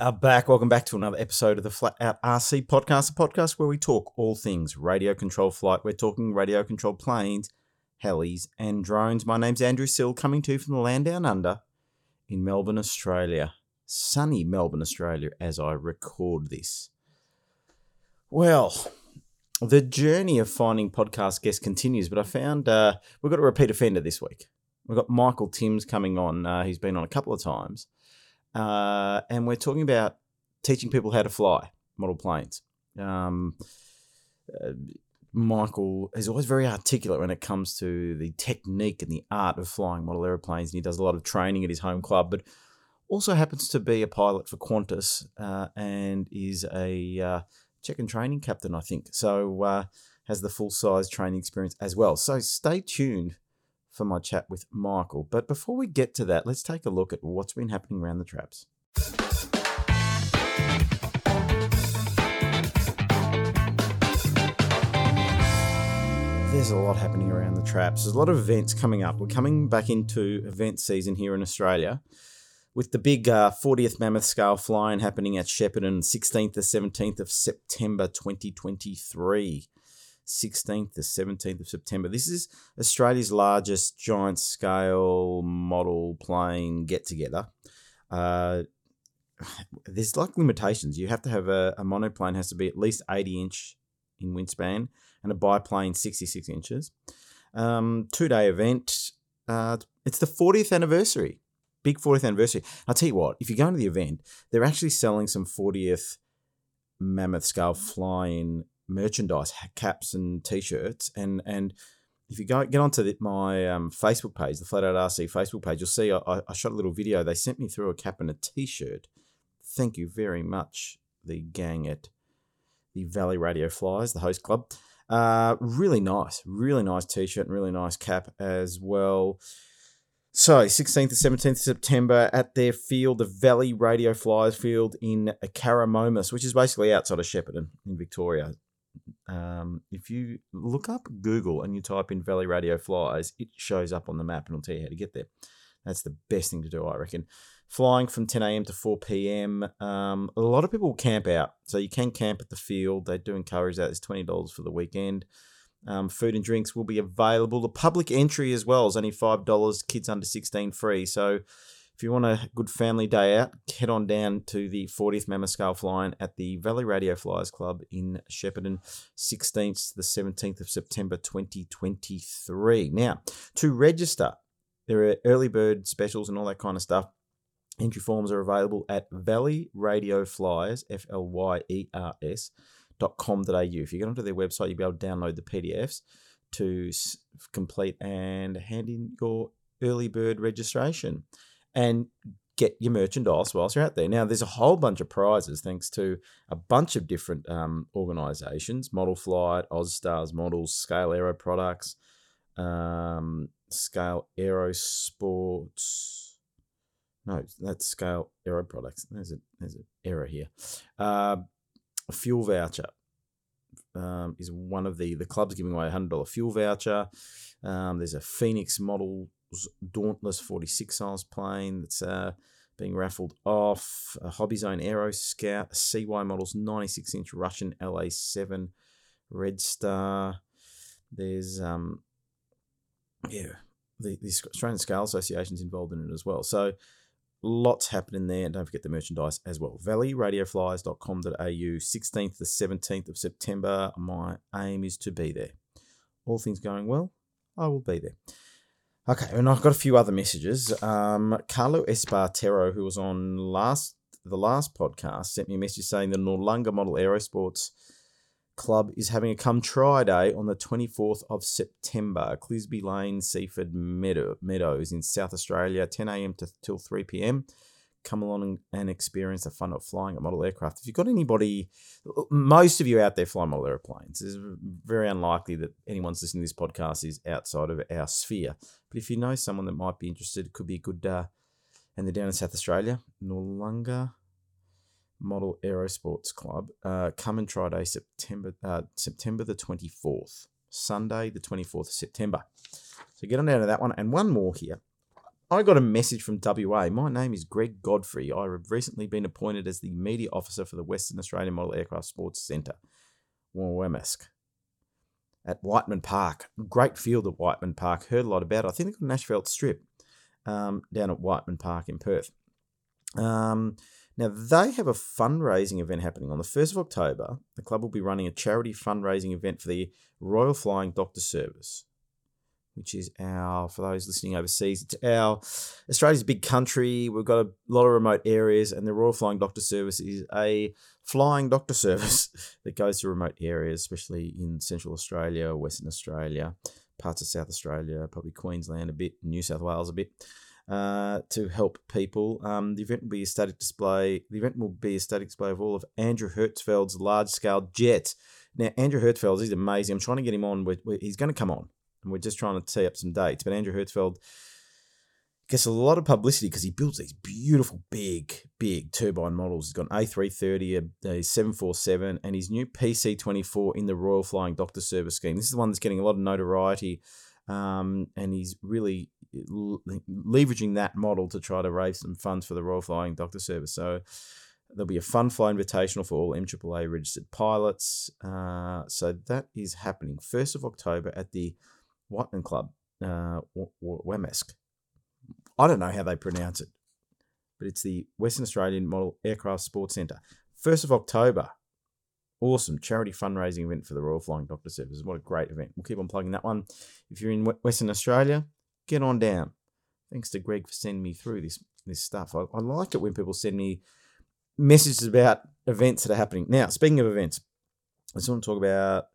are back. Welcome back to another episode of the Flat Out RC podcast, a podcast where we talk all things radio control flight. We're talking radio control planes, helis, and drones. My name's Andrew Sill, coming to you from the land down under in Melbourne, Australia. Sunny Melbourne, Australia, as I record this. Well, the journey of finding podcast guests continues, but I found uh, we've got a repeat offender this week. We've got Michael Timms coming on. Uh, he's been on a couple of times. Uh, and we're talking about teaching people how to fly model planes. Um, uh, Michael is always very articulate when it comes to the technique and the art of flying model aeroplanes, and he does a lot of training at his home club, but also happens to be a pilot for Qantas uh, and is a uh, check and training captain, I think. So uh, has the full size training experience as well. So stay tuned for my chat with Michael. But before we get to that, let's take a look at what's been happening around the traps. There's a lot happening around the traps. There's a lot of events coming up. We're coming back into event season here in Australia with the big uh, 40th Mammoth Scale flying happening at Shepparton 16th to 17th of September 2023. 16th to 17th of September. This is Australia's largest giant scale model plane get together. Uh, there's like limitations. You have to have a, a monoplane has to be at least 80 inch in wingspan and a biplane 66 inches. Um, two day event. Uh, it's the 40th anniversary. Big 40th anniversary. I'll tell you what, if you go to the event, they're actually selling some 40th mammoth scale flying merchandise, caps and t-shirts, and and if you go get onto the, my um, Facebook page, the Flat Out RC Facebook page, you'll see I, I, shot a little video. They sent me through a cap and a t-shirt. Thank you very much, the gang at the Valley Radio Flyers, the host club. Uh, really nice, really nice t-shirt and really nice cap as well. So, 16th to 17th September at their field, the Valley Radio Flyers field in Caramomus, which is basically outside of Shepparton in Victoria. Um, if you look up Google and you type in Valley Radio Flies, it shows up on the map and it'll tell you how to get there. That's the best thing to do, I reckon. Flying from 10 a.m. to 4 p.m. Um, a lot of people camp out, so you can camp at the field. They do encourage that. It's twenty dollars for the weekend. Um, food and drinks will be available. The public entry as well is only five dollars. Kids under 16 free. So if you want a good family day out, head on down to the 40th Mammoth Scale Flying at the Valley Radio Flyers Club in Shepparton, 16th to the 17th of September 2023. Now, to register, there are early bird specials and all that kind of stuff. Entry forms are available at Valley Radio Flyers, F L Y E R S, dot com.au. If you get onto their website, you'll be able to download the PDFs to complete and hand in your early bird registration and get your merchandise whilst you're out there. Now, there's a whole bunch of prizes thanks to a bunch of different um, organisations Model Flight, Ozstars Models, Scale Aero Products, um, Scale Aerosports. No, that's Scale Aero Products. There's a there's an error here. Uh, fuel voucher um, is one of the the clubs giving away a hundred dollar fuel voucher. Um, there's a Phoenix model Dauntless 46 size plane that's uh, being raffled off. A Hobby Zone Aero Scout, CY Models 96 inch Russian LA7 Red Star. There's, um, yeah, the, the Australian Scale Association's involved in it as well. So lots happening there. And don't forget the merchandise as well. valleyradioflyers.com.au, 16th to 17th of September. My aim is to be there. All things going well, I will be there. Okay, and I've got a few other messages. Um, Carlo Espartero, who was on last the last podcast, sent me a message saying the Noarlunga Model Aerosports Club is having a come try day on the 24th of September, Clisby Lane, Seaford Meadow, Meadows in South Australia, 10 a.m. to till 3 p.m come along and experience the fun of flying a model aircraft. If you've got anybody, most of you out there fly model airplanes, it's very unlikely that anyone's listening to this podcast is outside of our sphere. But if you know someone that might be interested, it could be a good, uh, and they're down in South Australia, Noarlunga Model Aerosports Club. Uh, come and try day September uh, September the 24th, Sunday the 24th of September. So get on down to that one. And one more here. I got a message from WA. My name is Greg Godfrey. I have recently been appointed as the media officer for the Western Australian Model Aircraft Sports Centre, Wammask, at Whiteman Park. Great field at Whiteman Park. Heard a lot about it. I think they've got an asphalt strip um, down at Whiteman Park in Perth. Um, now, they have a fundraising event happening on the 1st of October. The club will be running a charity fundraising event for the Royal Flying Doctor Service which is our, for those listening overseas, it's our, Australia's a big country. We've got a lot of remote areas, and the Royal Flying Doctor Service is a flying doctor service that goes to remote areas, especially in Central Australia, Western Australia, parts of South Australia, probably Queensland a bit, New South Wales a bit. Uh, to help people. Um, the event will be a static display. The event will be a static display of all of Andrew Hertzfeld's large scale jet. Now, Andrew Hertzfeld, he's amazing. I'm trying to get him on. He's going to come on and we're just trying to tee up some dates. But Andrew Hertzfeld gets a lot of publicity because he builds these beautiful, big, big turbine models. He's got an A330, a, a 747, and his new PC24 in the Royal Flying Doctor Service scheme. This is the one that's getting a lot of notoriety, um, and he's really leveraging that model to try to raise some funds for the Royal Flying Doctor Service. So there'll be a fun fly invitational for all MAAA registered pilots. Uh, so that is happening 1st of October at the Whiteman Club, uh, Wammask. I don't know how they pronounce it, but it's the Western Australian Model Aircraft Sports Centre. 1st of October. Awesome charity fundraising event for the Royal Flying Doctor Service. What a great event. We'll keep on plugging that one. If you're in Western Australia, get on down. Thanks to Greg for sending me through this this stuff. I, I like it when people send me messages about events that are happening. Now, speaking of events, I just want to talk about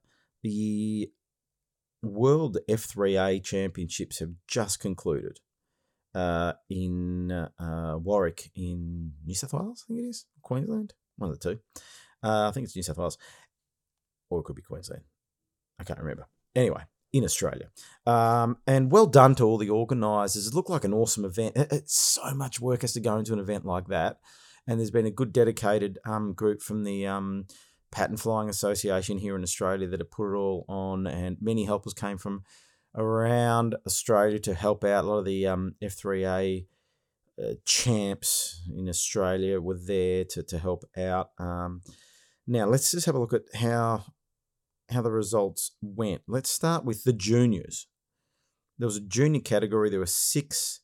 the World F3A Championships have just concluded uh, in uh, Warwick in New South Wales, I think it is, Queensland, one of the two. Uh, I think it's New South Wales, or it could be Queensland. I can't remember. Anyway, in Australia. Um, and well done to all the organisers. It looked like an awesome event. It's so much work has to go into an event like that. And there's been a good dedicated um, group from the um, Pattern Flying Association here in Australia that have put it all on, and many helpers came from around Australia to help out. A lot of the um, F3A uh, champs in Australia were there to, to help out. Um, now let's just have a look at how how the results went. Let's start with the juniors. There was a junior category. There were six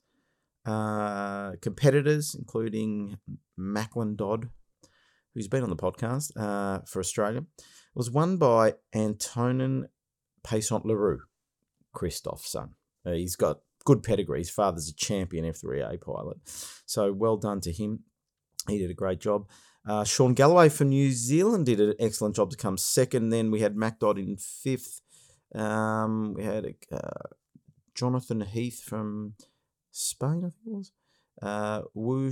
uh, competitors, including Macklin Dodd, who's been on the podcast uh, for Australia, was won by Antonin Paysant Leroux, Christophe's son. Uh, he's got good pedigree. His father's a champion F3A pilot. So well done to him. He did a great job. Uh, Sean Galloway from New Zealand did an excellent job to come second. Then we had Mac Dodd in fifth. Um, we had uh, Jonathan Heath from Spain, I think it was. Uh, Wu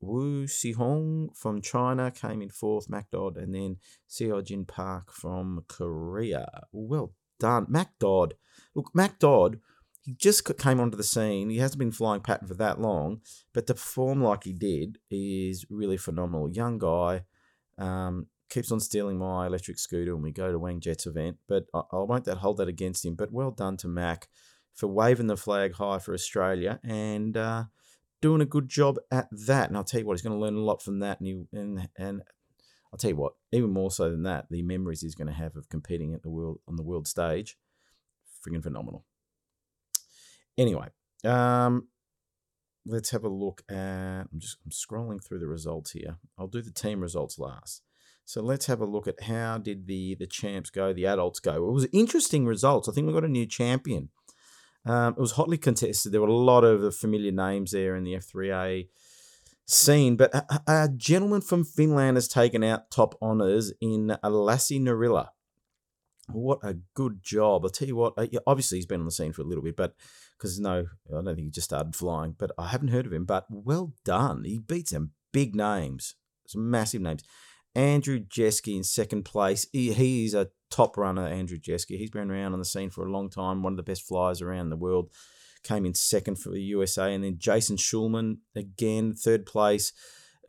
Wu Sihong from China came in fourth, Mac Dodd, and then Seo Jin Park from Korea. Well done. Mac Dodd. Look, Mac Dodd, he just came onto the scene. He hasn't been flying pattern for that long, but to perform like he did is really phenomenal. Young guy, um, keeps on stealing my electric scooter when we go to Wang Jet's event, but I, I won't that hold that against him. But well done to Mac for waving the flag high for Australia and uh, doing a good job at that. And I'll tell you what, he's going to learn a lot from that. And he, and and I'll tell you what, even more so than that, the memories he's going to have of competing at the world on the world stage, friggin' phenomenal. Anyway, um, let's have a look at. I'm just I'm scrolling through the results here. I'll do the team results last. So let's have a look at how did the the champs go, the adults go. It was interesting results. I think we got a new champion. Um, it was hotly contested. There were a lot of familiar names there in the F3A scene, but a, a gentleman from Finland has taken out top honours in Lassi Narilla. What a good job. I'll tell you what, uh, obviously he's been on the scene for a little bit, but because no, I don't think he just started flying, but I haven't heard of him. But well done. He beat some big names, some massive names. Andrew Jesky in second place. He, he is a top runner, Andrew Jesky. He's been around on the scene for a long time, one of the best flyers around the world. Came in second for the USA. And then Jason Shulman, again, third place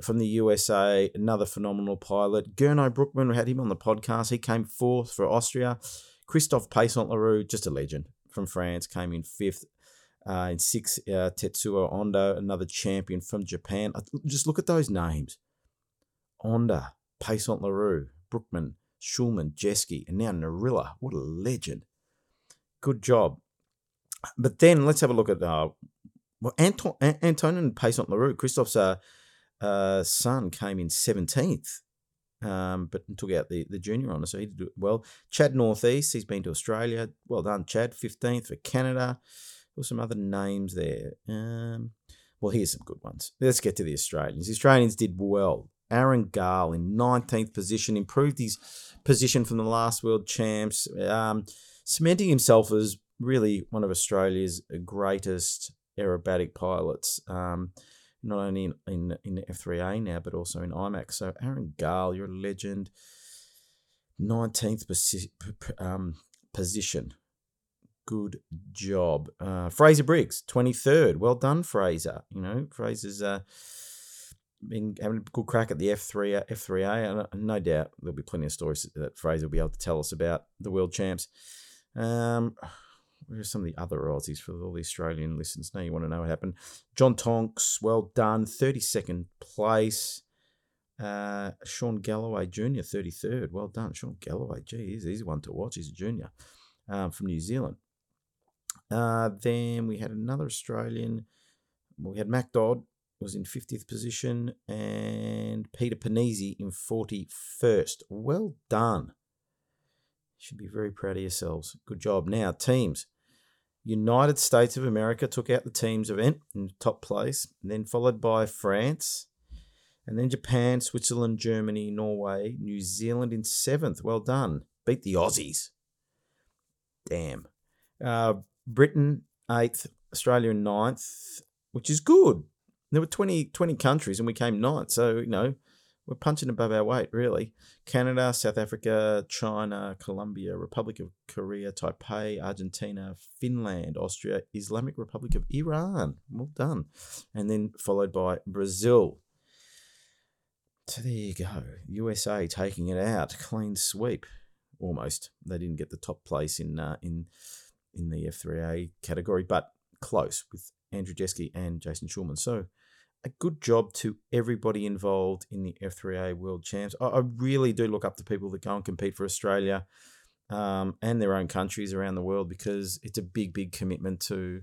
from the USA, another phenomenal pilot. Gernot Bruckmann, we had him on the podcast. He came fourth for Austria. Christophe Paysant Leroux, just a legend from France, came in fifth. Uh, in six, uh, Tetsuo Onda, another champion from Japan. Just look at those names. Onda, Paysant Leroux, Bruckmann, Shulman, Jesky, and now Narilla. What a legend. Good job. But then let's have a look at uh, well, Anton, Antonin Paysant Leroux, Christophe's uh, uh, son, came in 17th, um, but took out the, the junior honour, so he did well. Chad Northeast, he's been to Australia. Well done, Chad. 15th for Canada. There's some other names there. Um, well, here's some good ones. Let's get to the Australians. The Australians did well. Aaron Gall in 19th position, improved his position from the last World Champs, um, cementing himself as really one of Australia's greatest aerobatic pilots, um, not only in, in, in F3A now, but also in IMAC. So, Aaron Gall, you're a legend. 19th posi- um, position. Good job. Uh, Fraser Briggs, 23rd. Well done, Fraser. You know, Fraser's. Uh, been having a good crack at the F3 F3A, and no doubt there'll be plenty of stories that Fraser will be able to tell us about the world champs. Um, where are some of the other Aussies for all the Australian listeners? Now you want to know what happened. John Tonks, well done, thirty second place. Uh, Sean Galloway Jr., 33rd. Well done, Sean Galloway. Gee, he's, he's one to watch. He's a junior um, from New Zealand. Uh, then we had another Australian. We had Mac Dodd, was in 50th position, and Peter Panisi in 41st. Well done. Should be very proud of yourselves. Good job. Now, teams. United States of America took out the teams event in top place, then followed by France, and then Japan, Switzerland, Germany, Norway, New Zealand in seventh. Well done. Beat the Aussies. Damn. Uh, Britain eighth, Australia ninth, which is good there were 20, 20 countries and we came ninth. So, you know, we're punching above our weight, really. Canada, South Africa, China, Colombia, Republic of Korea, Taipei, Argentina, Finland, Austria, Islamic Republic of Iran. Well done. And then followed by Brazil. So there you go. USA taking it out. Clean sweep. Almost. They didn't get the top place in uh, in in the F3A category, but close with Andrew Jesky and Jason Shulman. So a good job to everybody involved in the F3A World Champs. I, I really do look up to people that go and compete for Australia um, and their own countries around the world because it's a big, big commitment to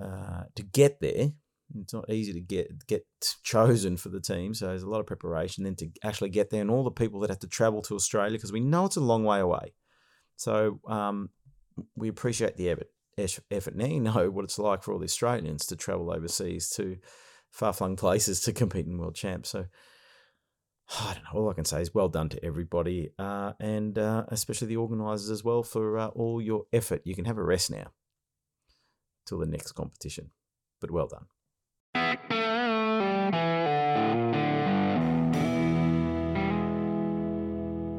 uh, to get there. It's not easy to get get chosen for the team, so there's a lot of preparation. Then to actually get there, and all the people that have to travel to Australia because we know it's a long way away. So um, we appreciate the effort. Effort now you know what it's like for all the Australians to travel overseas to far flung places to compete in world champs. So I don't know. All I can say is well done to everybody, uh, and uh, especially the organisers as well for uh, all your effort. You can have a rest now till the next competition, but well done.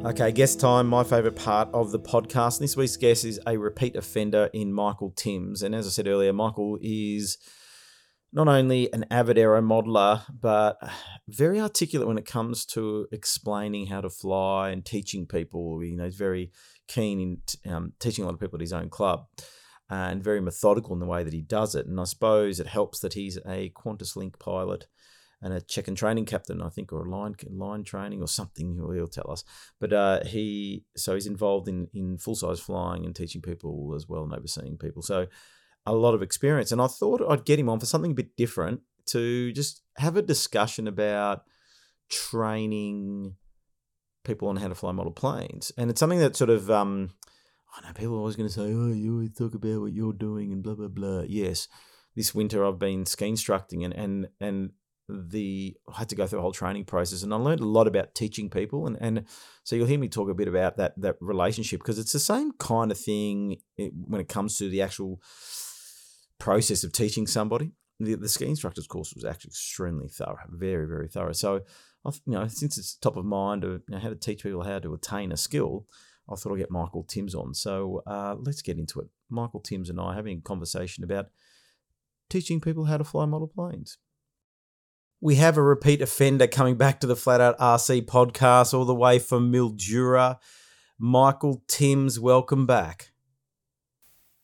Okay, guest time, my favourite part of the podcast. This week's guest is a repeat offender in Michael Timms. And as I said earlier, Michael is not only an avid aero modeler, but very articulate when it comes to explaining how to fly and teaching people. You know, he's very keen in um, teaching a lot of people at his own club and very methodical in the way that he does it. And I suppose it helps that he's a Qantas Link pilot and a check and training captain, I think, or a line line training or something. He'll, tell us. But uh, he so he's involved in in full size flying and teaching people as well and overseeing people. So a lot of experience. And I thought I'd get him on for something a bit different to just have a discussion about training people on how to fly model planes. And it's something that sort of, um, I know people are always going to say, oh, you always talk about what you're doing and blah, blah, blah. Yes, this winter I've been ski instructing and, and, and the I had to go through a whole training process and I learned a lot about teaching people and and so you'll hear me talk a bit about that that relationship because it's the same kind of thing when it comes to the actual process of teaching somebody. The, the ski instructor's course was actually extremely thorough, very, very thorough. So, I, you know, since it's top of mind of you know, how to teach people how to attain a skill, I thought I'd get Michael Timms on. So uh, let's get into it. Michael Timms and I having a conversation about teaching people how to fly model planes. We have a repeat offender coming back to the Flat Out RC podcast all the way from Mildura. Michael Timms, welcome back.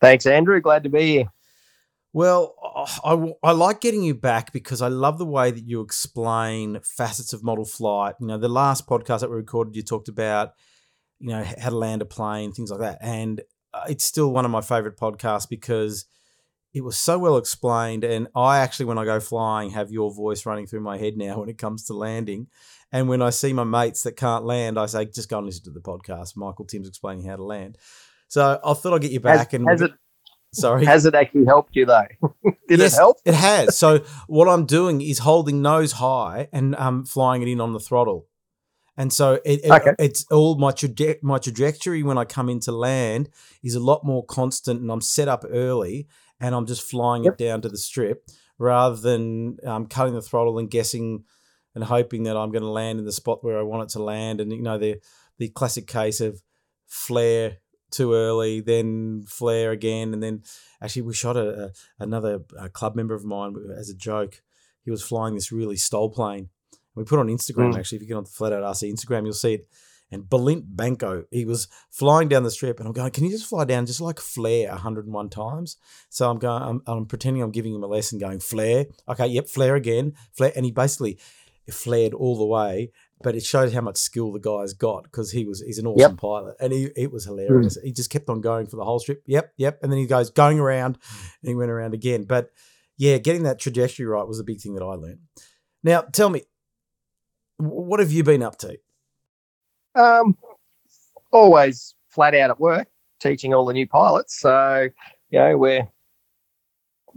Thanks, Andrew. Glad to be here. Well, I, I like getting you back because I love the way that you explain facets of model flight. You know, the last podcast that we recorded, you talked about, you know, how to land a plane, things like that. And uh, it's still one of my favorite podcasts because it was so well explained. And I actually, when I go flying, have your voice running through my head now when it comes to landing. And when I see my mates that can't land, I say, just go and listen to the podcast. Michael Timms explaining how to land. So I thought I'd get you back. Has, and has it Sorry. Has it actually helped you though? Did yes, it help? It has. So what I'm doing is holding nose high and um, flying it in on the throttle. And so it, it Okay. it's all my traje- my trajectory when I come into land is a lot more constant, and I'm set up early, and I'm just flying Yep. it down to the strip rather than um, cutting the throttle and guessing and hoping that I'm going to land in the spot where I want it to land. And you know the the classic case of flare too early, then flare again, and then actually we shot a, a another uh club member of mine as a joke. He was flying this really STOL plane. We put on Instagram Mm. actually. If you get on the Flat Out RC Instagram, you'll see it. And Balint Banco, he was flying down the strip, and I'm going, "Can you just fly down, just like flare 101 times?" So I'm going, I'm, I'm pretending I'm giving him a lesson, going flare. Okay, yep, flare again, flare, and he basically flared all the way. But it shows how much skill the guy's got because he was he's an awesome pilot, and he it was hilarious. He just kept on going for the whole strip. Yep, yep, and then he goes going around, and he went around again. But yeah, getting that trajectory right was a big thing that I learned. Now, tell me, what have you been up to? Um, always flat out at work, teaching all the new pilots. So, you know, we're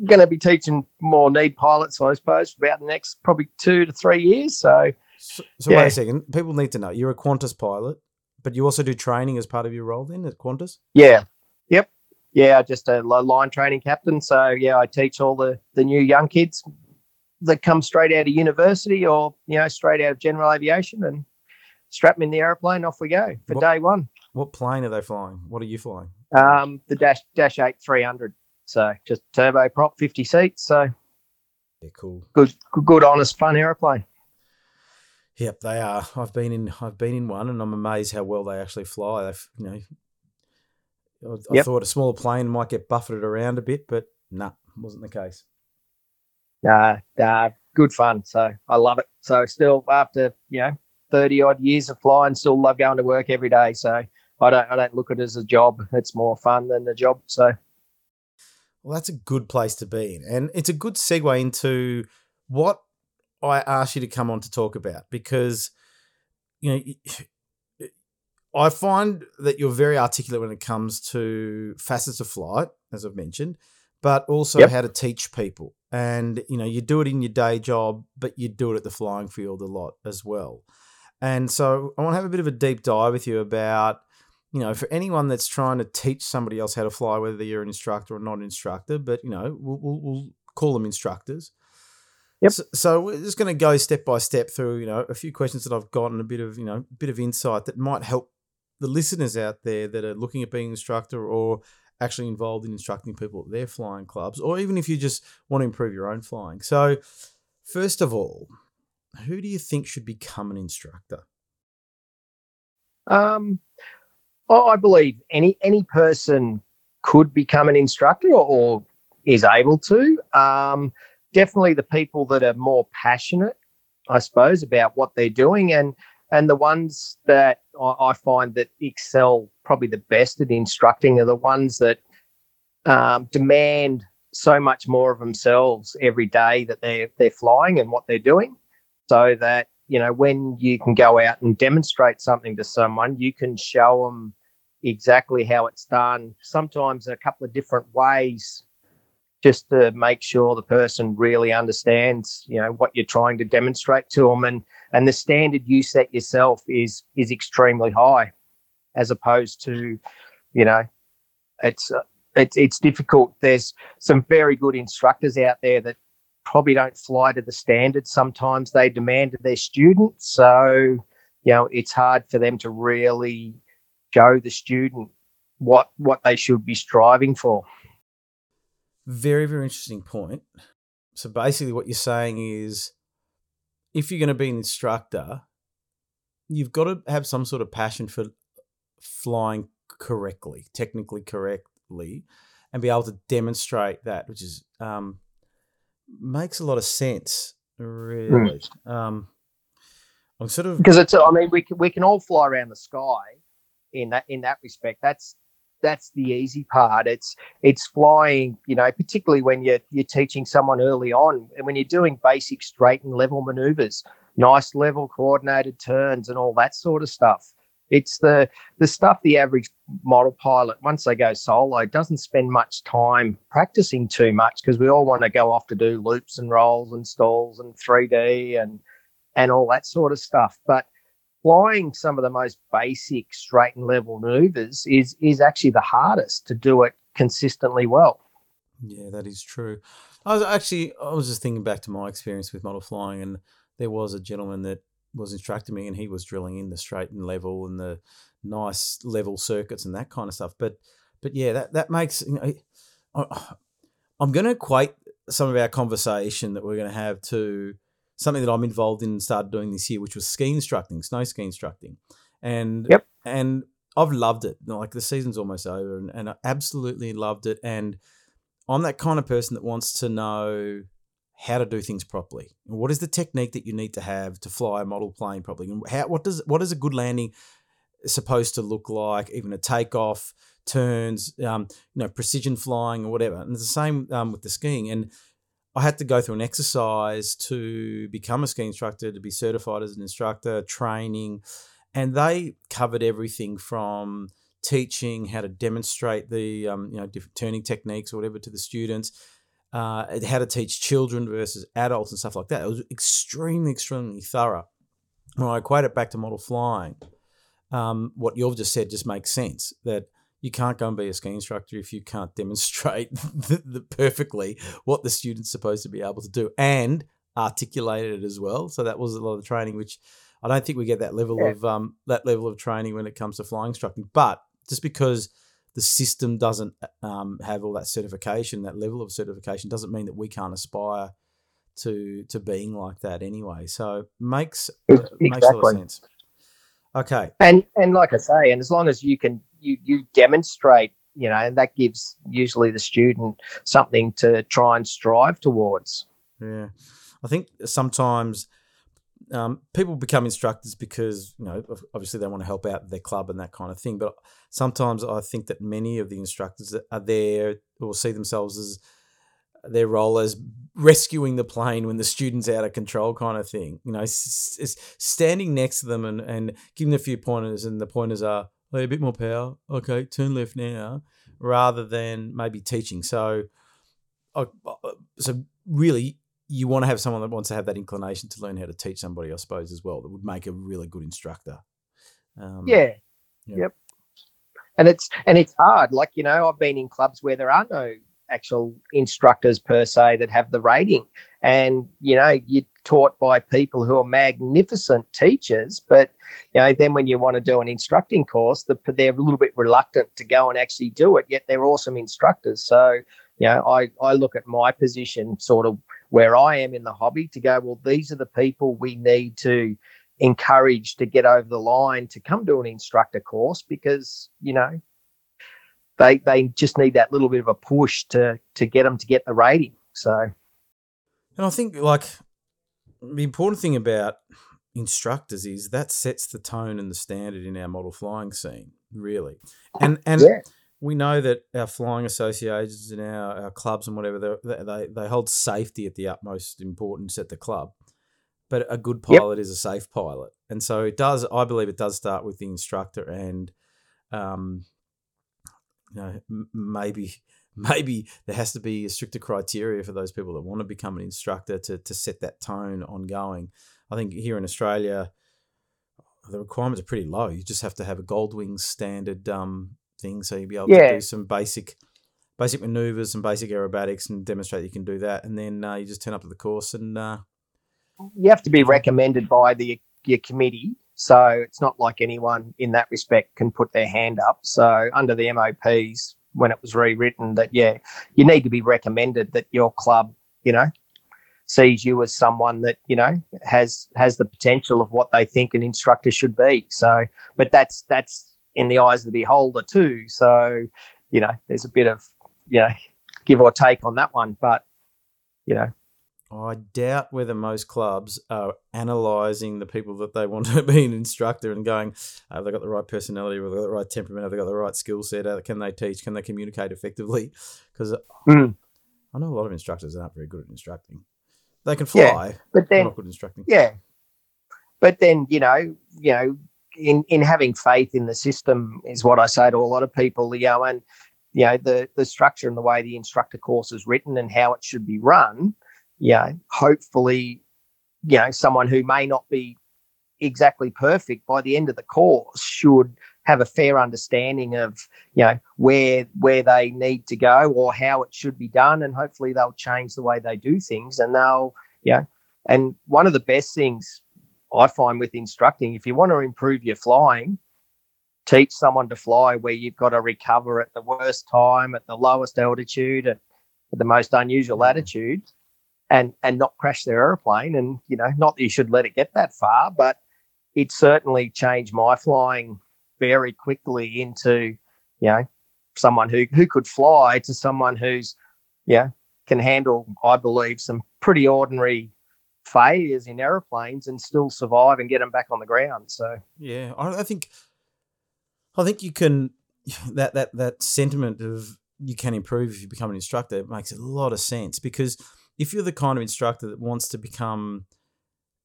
going to be teaching more need pilots, I suppose, for about the next probably two to three years. So, So, so wait a second. People need to know you're a Qantas pilot, but you also do training as part of your role then at Qantas. yeah, yep, yeah, just a li- line training captain. So, yeah, I teach all the the new young kids that come straight out of university or you know straight out of general aviation and strap them in the aeroplane. Off we go for What- day one. What plane are they flying? What are you flying? Um, the dash dash eight three hundred. So just turboprop, fifty seats. So Yeah, cool. good, good, good honest, fun aeroplane. Yep, they are. I've been in. I've been in one, and I'm amazed how well they actually fly. They've, you know, I, I thought a smaller plane might get buffeted around a bit, but nah, wasn't the case. Uh, uh, good fun. So I love it. So still after you know thirty odd years of flying, still love going to work every day. So I don't I don't look at it as a job. It's more fun than a job. So Well, that's a good place to be in. And it's a good segue into what I asked you to come on to talk about because, you know, I find that you're very articulate when it comes to facets of flight, as I've mentioned, but also Yep. how to teach people. And, you know, you do it in your day job, but you do it at the flying field a lot as well. And so I want to have a bit of a deep dive with you about you know, for anyone that's trying to teach somebody else how to fly, whether you're an instructor or not an instructor, but you know, we'll, we'll, we'll call them instructors. Yep. So, so we're just going to go step by step through, you know, a few questions that I've gotten, a bit of, you know, bit of insight that might help the listeners out there that are looking at being an instructor or actually involved in instructing people at their flying clubs, or even if you just want to improve your own flying. So, first of all, who do you think should become an instructor? um, I I believe any any person could become an instructor or, or is able to. Um, definitely the people that are more passionate, I suppose, about what they're doing, and and the ones that I, I find that excel probably the best at instructing are the ones that um, demand so much more of themselves every day that they're they're flying and what they're doing, so that you know when you can go out and demonstrate something to someone, you can show them exactly how it's done. Sometimes a couple of different ways, just to make sure the person really understands, you know, what you're trying to demonstrate to them, and and the standard you set yourself is is extremely high, as opposed to, you know, it's uh, it's it's difficult. There's some very good instructors out there that probably don't fly to the standard. Sometimes they demand of their students, so you know it's hard for them to really show the student what what they should be striving for. Very, very interesting point. So basically, what you're saying is if you're going to be an instructor, you've got to have some sort of passion for flying correctly, technically correctly. and be able to demonstrate that, which is um, makes a lot of sense, really. Mm. Um, I'm sort of because it's. I mean, we can we can all fly around the sky in that in that respect. That's that's the easy part. It's it's flying, you know, particularly when you're you're teaching someone early on, and when you're doing basic straight and level maneuvers, nice level coordinated turns, and all that sort of stuff. It's the the stuff the average model pilot once they go solo doesn't spend much time practicing too much because we all want to go off to do loops and rolls and stalls and 3D and and all that sort of stuff. But flying some of the most basic straight and level maneuvers is is actually the hardest to do it consistently well. Yeah, that is true. I was actually I was just thinking back to my experience with model flying, and there was a gentleman that was instructing me, and he was drilling in the straight and level and the nice level circuits and that kind of stuff. But but yeah, that that makes you know, I, I'm going to equate some of our conversation that we're going to have to something that I'm involved in and started doing this year, which was ski instructing, snow ski instructing, and yep. and I've loved it. Like the season's almost over, and, and I absolutely loved it. And I'm that kind of person that wants to know how to do things properly. What is the technique that you need to have to fly a model plane properly? And how what does what is a good landing supposed to look like? Even a takeoff, turns, um, you know, precision flying or whatever. And it's the same um, with the skiing. And I had to go through an exercise to become a ski instructor, to be certified as an instructor, training, and they covered everything from teaching how to demonstrate the um, you know different turning techniques or whatever to the students uh, how to teach children versus adults and stuff like that. It was extremely, extremely thorough. When I equate it back to model flying, um, what you've just said just makes sense that you can't go and be a ski instructor if you can't demonstrate the, the perfectly what the student's supposed to be able to do and articulate it as well. So that was a lot of the training, which I don't think we get that level yeah. of um, that level of training when it comes to flying instructing. But just because the system doesn't um, have all that certification, that level of certification, doesn't mean that we can't aspire to to being like that anyway. So makes exactly. makes a lot of sense. Okay. And and like I say, and as long as you can you you demonstrate, you know, and that gives usually the student something to try and strive towards. Yeah. I think sometimes um, people become instructors because you know obviously they want to help out their club and that kind of thing. But sometimes I think that many of the instructors are there or see themselves as their role as rescuing the plane when the student's out of control, kind of thing. You know, s- s- standing next to them and, and giving a few pointers, and the pointers are oh, a bit more power. Okay, turn left now, rather than maybe teaching. So, so really, you want to have someone that wants to have that inclination to learn how to teach somebody, I suppose, as well. That would make a really good instructor. Um, yeah. yeah. Yep. And it's and it's hard. Like you know, I've been in clubs where there are no actual instructors per se that have the rating, and you know, you're taught by people who are magnificent teachers, but you know, then when you want to do an instructing course, the, they're a little bit reluctant to go and actually do it. Yet they're awesome instructors. So you know, I I look at my position sort of where I am in the hobby to go, well, these are the people we need to encourage to get over the line to come to an instructor course because, you know, they they just need that little bit of a push to to get them to get the rating. So And I think like the important thing about instructors is that sets the tone and the standard in our model flying scene, really. And and yeah we know that our flying associations and our, our clubs and whatever they, they they hold safety at the utmost importance at the club but a good pilot yep. is a safe pilot and so it does i believe it does start with the instructor and um you know m- maybe maybe there has to be a stricter criteria for those people that want to become an instructor to to set that tone ongoing i think here in australia the requirements are pretty low you just have to have a goldwing standard um thing. So you'll be able yeah. to do some basic basic maneuvers and basic aerobatics and demonstrate you can do that. And then uh, you just turn up to the course and uh, you have to be recommended by the your committee. So it's not like anyone in that respect can put their hand up. So under the MOPs, when it was rewritten, that yeah, you need to be recommended that your club, you know, sees you as someone that you know has has the potential of what they think an instructor should be. So, but that's that's in the eyes of the beholder too. So, you know, there's a bit of you know, give or take on that one. But you know, I doubt whether most clubs are analysing the people that they want to be an instructor and going, have they got the right personality, have they got the right temperament, have they got the right skill set, can they teach, can they communicate effectively? Because mm. I know a lot of instructors that aren't very good at instructing. They can fly, yeah, but then not good instructing. Yeah, but then you know, you know, in in having faith in the system is what I say to a lot of people. You know, and you know the the structure and the way the instructor course is written and how it should be run you know, hopefully, you know, someone who may not be exactly perfect by the end of the course should have a fair understanding of you know where where they need to go or how it should be done and hopefully they'll change the way they do things and they'll you know and one of the best things i find with instructing if you want to improve your flying teach someone to fly where you've got to recover at the worst time at the lowest altitude at, at the most unusual mm. attitude and and not crash their airplane. And you know, not that you should let it get that far, but it certainly changed my flying very quickly into you know someone who who could fly to someone who's yeah can handle, I believe, some pretty ordinary failures in aeroplanes and still survive and get them back on the ground. So yeah, I, I think I think you can that that that sentiment of you can improve if you become an instructor makes a lot of sense because if you're the kind of instructor that wants to become,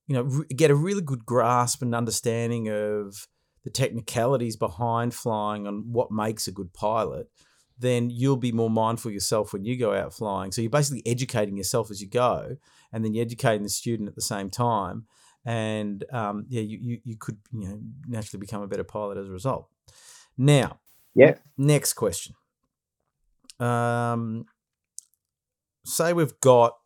you know, re- get a really good grasp and understanding of the technicalities behind flying and what makes a good pilot, then you'll be more mindful yourself when you go out flying. So you're basically educating yourself as you go, and then you're educating the student at the same time. And um, yeah, you, you, you could you know naturally become a better pilot as a result. Now, yeah. Next question. Um, say we've got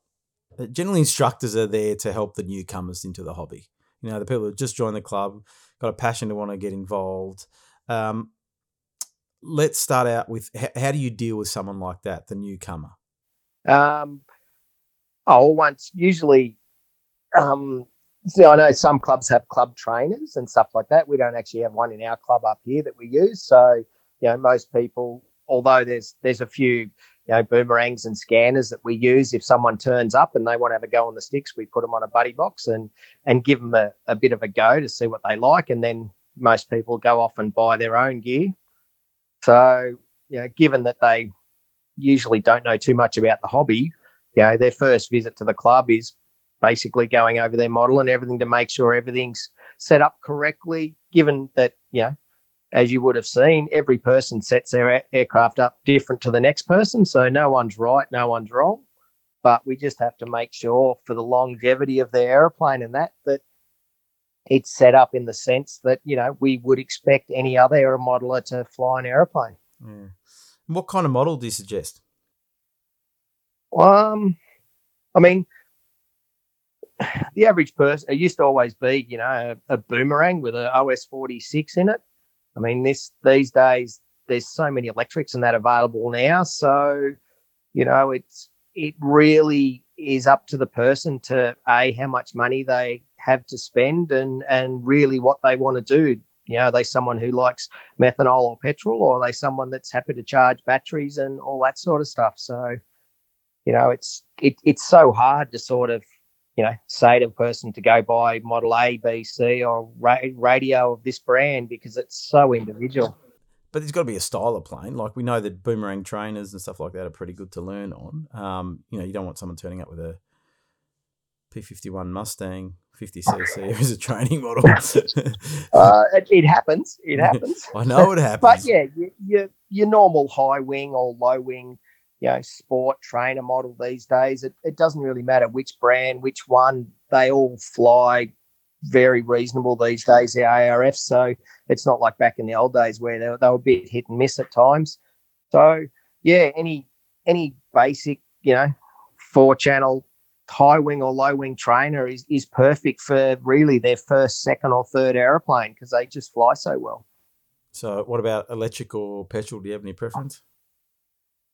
generally instructors are there to help the newcomers into the hobby. You know, the people who just joined the club, got a passion to want to get involved. Um, let's start out with how do you deal with someone like that, the newcomer? Um, oh, once usually, um, so I know some clubs have club trainers and stuff like that. We don't actually have one in our club up here that we use. So, you know, most people, although there's there's a few you know, boomerangs and scanners that we use. If someone turns up and they want to have a go on the sticks, we put them on a buddy box and and give them a, a bit of a go to see what they like. And then most people go off and buy their own gear. So, you know, given that they usually don't know too much about the hobby, you know, their first visit to the club is basically going over their model and everything to make sure everything's set up correctly, given that, you know, as you would have seen, every person sets their aircraft up different to the next person. So no one's right, no one's wrong. But we just have to make sure for the longevity of the airplane and that, that it's set up in the sense that, you know, we would expect any other aero modeler to fly an airplane. Yeah. What kind of model do you suggest? Um, I mean, the average person, it used to always be, you know, a, a boomerang with an OS 46 in it. I mean, this these days there's so many electrics and that available now. So, you know, it's it really is up to the person to a how much money they have to spend and and really what they want to do. You know, are they someone who likes methanol or petrol, or are they someone that's happy to charge batteries and all that sort of stuff? So, you know, it's it, it's so hard to sort of you know, say to a person to go buy model A, B, C, or ra- radio of this brand because it's so individual. But there's got to be a style of plane. Like we know that boomerang trainers and stuff like that are pretty good to learn on. Um, you know, you don't want someone turning up with a P51 Mustang 50cc as a training model. uh, it, it, happens. It happens. I know it happens. but yeah, your your normal high wing or low wing you know, sport trainer model these days. It, it doesn't really matter which brand, which one, they all fly very reasonable these days, the ARF. So it's not like back in the old days where they, they were a bit hit and miss at times. So yeah, any any basic, you know, four channel high wing or low wing trainer is, is perfect for really their first, second, or third aeroplane because they just fly so well. So, what about electric or petrol? Do you have any preference?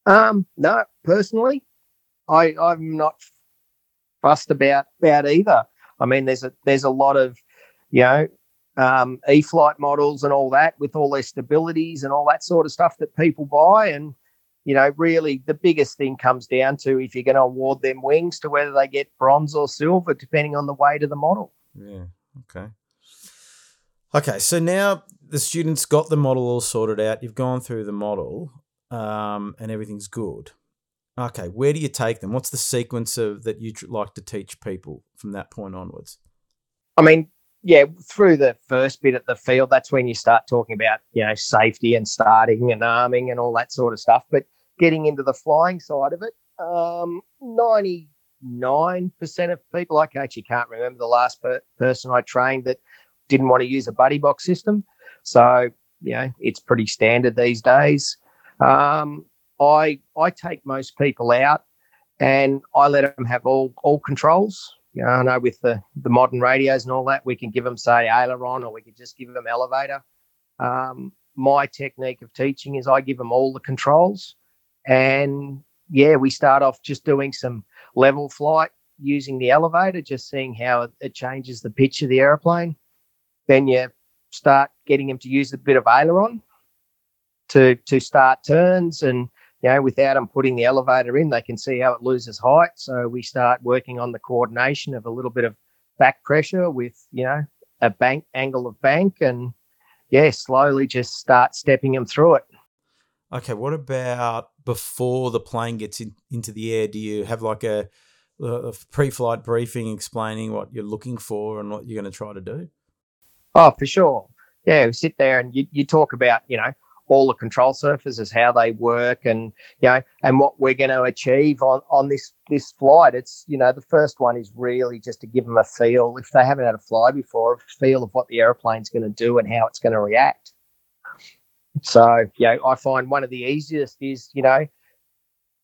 Um, no, personally, I I'm not fussed about about either. I mean, there's a there's a lot of you know um, E-flite models and all that with all their stabilities and all that sort of stuff that people buy, and you know, really the biggest thing comes down to if you're going to award them wings to whether they get bronze or silver, depending on the weight of the model. Yeah. Okay. Okay. So now the students got the model all sorted out. You've gone through the model, um, and everything's good. Okay. Where do you take them? What's the sequence of that you like to teach people from that point onwards? I mean, yeah, through the first bit at the field, that's when you start talking about, you know, safety and starting and arming and all that sort of stuff. But getting into the flying side of it, um, 99% of people, I actually can't remember the last per- person I trained that didn't want to use a buddy box system. So, you know, it's pretty standard these days. Um, I I take most people out and I let them have all all controls. You know, I know with the, the modern radios and all that, we can give them, say, aileron or we could just give them elevator. Um, my technique of teaching is I give them all the controls. And yeah, we start off just doing some level flight using the elevator, just seeing how it, changes the pitch of the aeroplane. Then you start getting them to use a bit of aileron to to start turns and you know, without them putting the elevator in, they can see how it loses height. So we start working on the coordination of a little bit of back pressure with, you know, a bank angle of bank and yeah, slowly just start stepping them through it. Okay, what about before the plane gets in, into the air? Do you have like a, a pre-flight briefing explaining what you're looking for and what you're going to try to do? Oh, for sure. Yeah, we sit there and you, you talk about, you know, all the control surfaces, how they work, and you know, and what we're going to achieve on on this this flight. It's you know, the first one is really just to give them a feel if they haven't had a fly before, a feel of what the aeroplane's going to do and how it's going to react. So yeah, I find one of the easiest is you know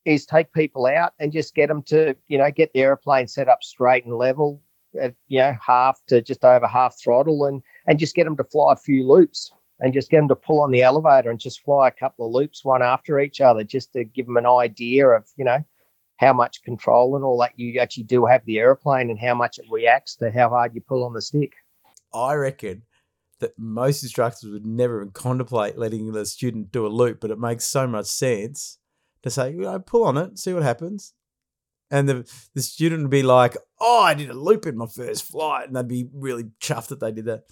is take people out and just get them to you know get the airplane set up straight and level at you know half to just over half throttle and and just get them to fly a few loops and just get them to pull on the elevator and just fly a couple of loops one after each other just to give them an idea of you know how much control and all that you actually do have the airplane and how much it reacts to how hard you pull on the stick. I reckon that most instructors would never even contemplate letting the student do a loop but it makes so much sense to say you know, pull on it see what happens. And the the student would be like oh i did a loop in my first flight and they'd be really chuffed that they did that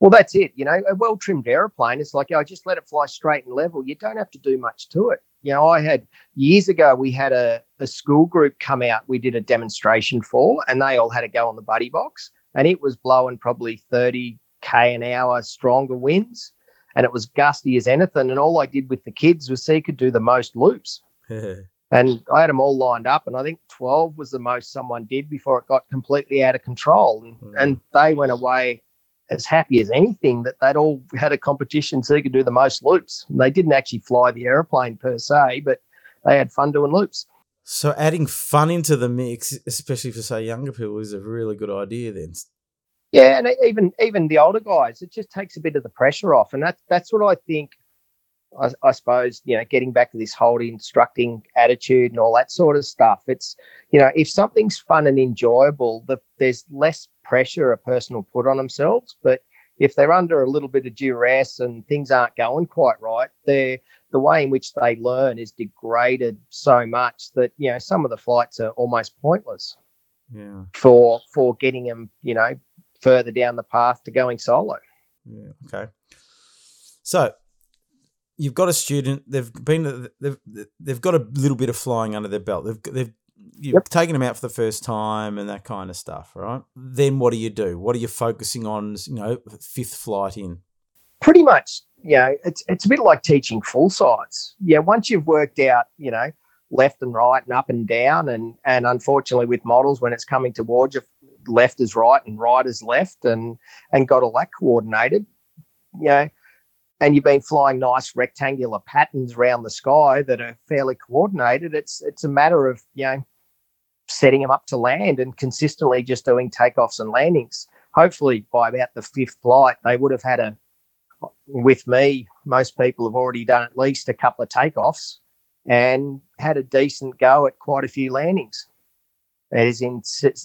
well, that's it. You know, a well trimmed aeroplane, it's like, I oh, just let it fly straight and level. You don't have to do much to it. You know, I had years ago, we had a, a school group come out, we did a demonstration for, and they all had to go on the buddy box. And it was blowing probably 30K an hour stronger winds. And it was gusty as anything. And all I did with the kids was see could do the most loops. and I had them all lined up. And I think 12 was the most someone did before it got completely out of control. And, mm. and they went away as happy as anything that they'd all had a competition so they could do the most loops. And they didn't actually fly the aeroplane per se, but they had fun doing loops. So adding fun into the mix, especially for say younger people, is a really good idea. Then, yeah, and even even the older guys, it just takes a bit of the pressure off, and that's that's what I think. I, I suppose you know, getting back to this whole instructing attitude and all that sort of stuff. It's you know, if something's fun and enjoyable, the, there's less pressure a person will put on themselves. But if they're under a little bit of duress and things aren't going quite right, they the way in which they learn is degraded so much that you know some of the flights are almost pointless. Yeah. For for getting them, you know, further down the path to going solo. Yeah. Okay. So you've got a student. They've been. They've they've got a little bit of flying under their belt. They've they've you've yep. taken them out for the first time and that kind of stuff, right? Then what do you do? What are you focusing on? You know, fifth flight in. Pretty much, you know, it's it's a bit like teaching full size. Yeah, once you've worked out, you know, left and right and up and down, and and unfortunately with models when it's coming towards you, left is right and right is left, and and got all that coordinated, you know. And you've been flying nice rectangular patterns around the sky that are fairly coordinated. It's it's a matter of you know setting them up to land and consistently just doing takeoffs and landings. Hopefully, by about the fifth flight, they would have had a, with me, most people have already done at least a couple of takeoffs and had a decent go at quite a few landings. As in,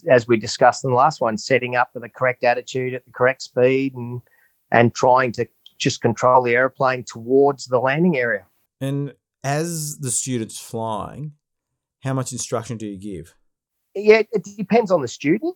as we discussed in the last one, setting up for the correct attitude at the correct speed and and trying to just control the airplane towards the landing area. And as the student's flying, how much instruction do you give? Yeah, it depends on the student.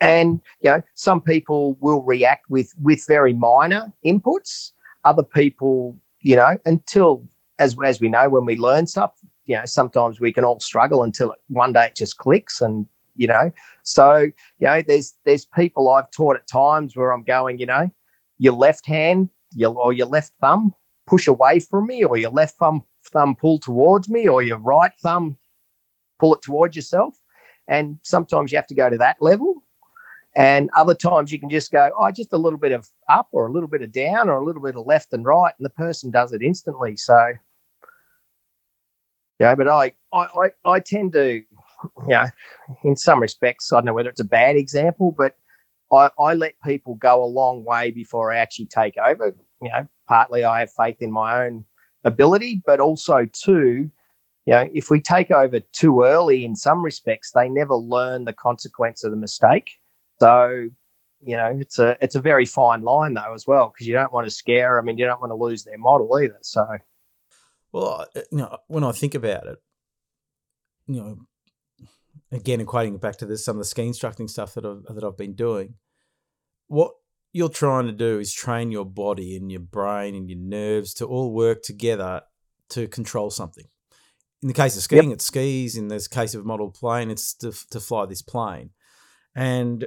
And you know, some people will react with with very minor inputs. Other people, you know, until as as we know when we learn stuff, you know, sometimes we can all struggle until it, one day it just clicks and you know. So, you know, there's there's people I've taught at times where I'm going, you know, your left hand, your or your left thumb push away from me, or your left thumb thumb pull towards me, or your right thumb pull it towards yourself. And sometimes you have to go to that level. And other times you can just go, oh, just a little bit of up or a little bit of down or a little bit of left and right, and the person does it instantly. So, yeah, but I, I, I, tend to, you know, in some respects, I don't know whether it's a bad example, but I, I let people go a long way before I actually take over. You know, partly I have faith in my own ability, but also too, you know, if we take over too early in some respects, they never learn the consequence of the mistake. So, you know, it's a it's a very fine line though as well because you don't want to scare them and you don't want to lose their model either. So, well, eh, you know, when I think about it, you know, again equating it back to this, some of the ski instructing stuff that I've that I've been doing, what you're trying to do is train your body and your brain and your nerves to all work together to control something. In the case of skiing, yep. it's skis. In this case of a model plane, it's to, to fly this plane. And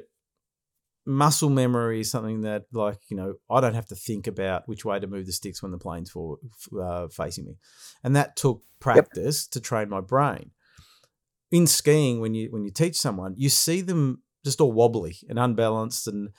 muscle memory is something that, like, you know, I don't have to think about which way to move the sticks when the plane's for, uh, facing me. And that took practice yep. to train my brain. In skiing, when you when you teach someone, you see them just all wobbly and unbalanced and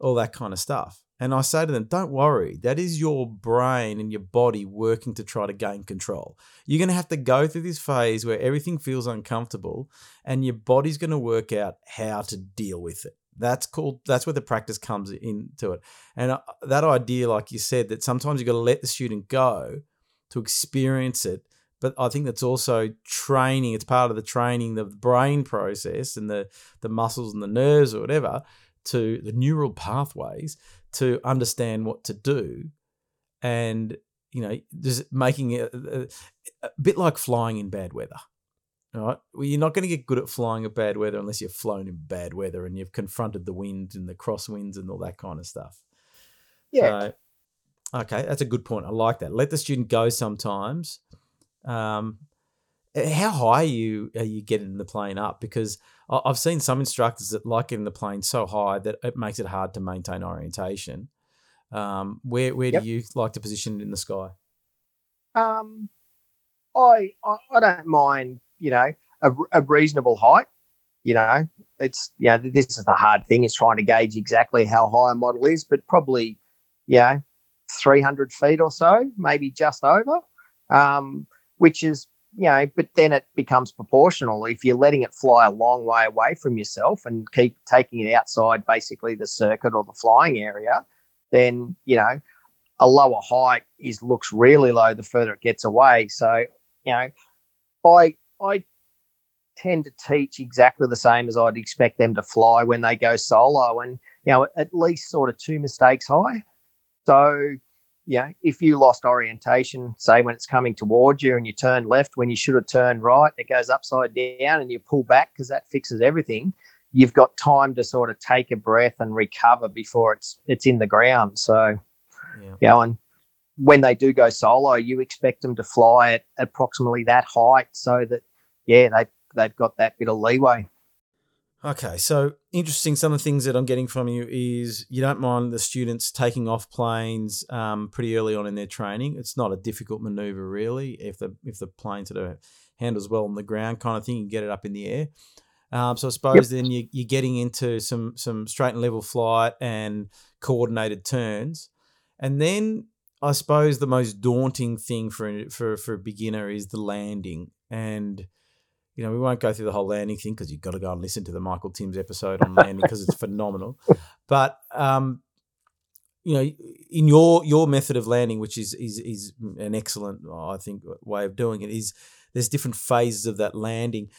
all that kind of stuff. And I say to them, don't worry, that is your brain and your body working to try to gain control. You're going to have to go through this phase where everything feels uncomfortable and your body's going to work out how to deal with it. That's called, that's where the practice comes into it. And uh, that idea, like you said, that sometimes you've got to let the student go to experience it. But I think that's also training. It's part of the training, the brain process and the, the muscles and the nerves or whatever to the neural pathways to understand what to do. And you know just making it a, a bit like flying in bad weather all right? Well you're not going to get good at flying in bad weather unless you've flown in bad weather and you've confronted the wind and the crosswinds and all that kind of stuff. Yeah. So, okay that's a good point. I like that. Let the student go sometimes. Um, eh, how high are you are you getting the plane up? Because I've seen some instructors that like getting the plane so high that it makes it hard to maintain orientation. Um, where where yep. do you like to position it in the sky? Um, I, I, I don't mind, you know, a, a, reasonable height. You know, it's you know this is the hard thing is trying to gauge exactly how high a model is, but probably, you know, three hundred feet or so, maybe just over, um, which is you know, but then it becomes proportional. If you're letting it fly a long way away from yourself and keep taking it outside basically the circuit or the flying area, then, you know, a lower height is looks really low the further it gets away. So, you know, I I tend to teach exactly the same as I'd expect them to fly when they go solo and you know, at least sort of two mistakes high. So yeah, if you lost orientation, say when it's coming towards you and you turn left when you should have turned right, it goes upside down and you pull back because that fixes everything. You've got time to sort of take a breath and recover before it's it's in the ground. So, yeah, you know, and when they do go solo, you expect them to fly at approximately that height so that yeah, they they've got that bit of leeway. Okay, so interesting. Some of the things that I'm getting from you is you don't mind the students taking off planes um, pretty early on in their training. It's not a difficult maneuver really if the if the plane sort of handles well on the ground, kind of thing. You get it up in the air. Um, so I suppose yep. then you, you're getting into some some straight and level flight and coordinated turns, and then I suppose the most daunting thing for for for a beginner is the landing and you know, we won't go through the whole landing thing because you've got to go and listen to the Michael Timms episode on landing because it's phenomenal. But um, you know, in your your method of landing, which is is is an excellent, I think, way of doing it, is there's different phases of that landing.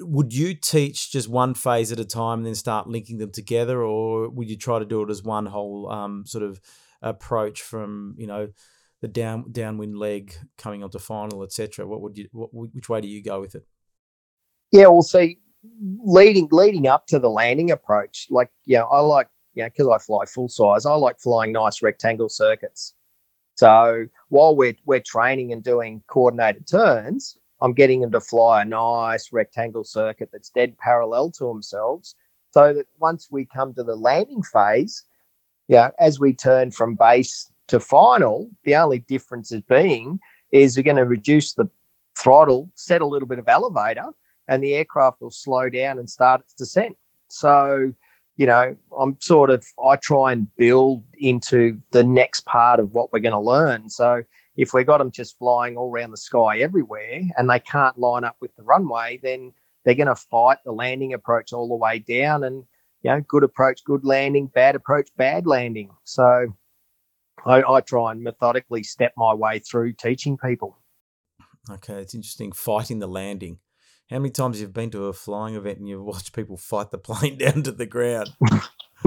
Would you teach just one phase at a time and then start linking them together, or would you try to do it as one whole um, sort of approach from you know the down downwind leg coming onto final, etc. What would you? What, which way do you go with it? Yeah, we'll see. Leading leading up to the landing approach, like yeah, I like yeah because I fly full size. I like flying nice rectangle circuits. So while we're we're training and doing coordinated turns, I'm getting them to fly a nice rectangle circuit that's dead parallel to themselves, so that once we come to the landing phase, yeah, as we turn from base to final, the only difference is being is we're going to reduce the throttle, set a little bit of elevator, and the aircraft will slow down and start its descent. So, you know, I'm sort of I try and build into the next part of what we're going to learn. So if we got them just flying all around the sky everywhere and they can't line up with the runway, then they're going to fight the landing approach all the way down and you know, good approach, good landing, bad approach, bad landing. So I, I try and methodically step my way through teaching people. Okay, it's interesting fighting the landing. How many times you've been to a flying event and you've watched people fight the plane down to the ground?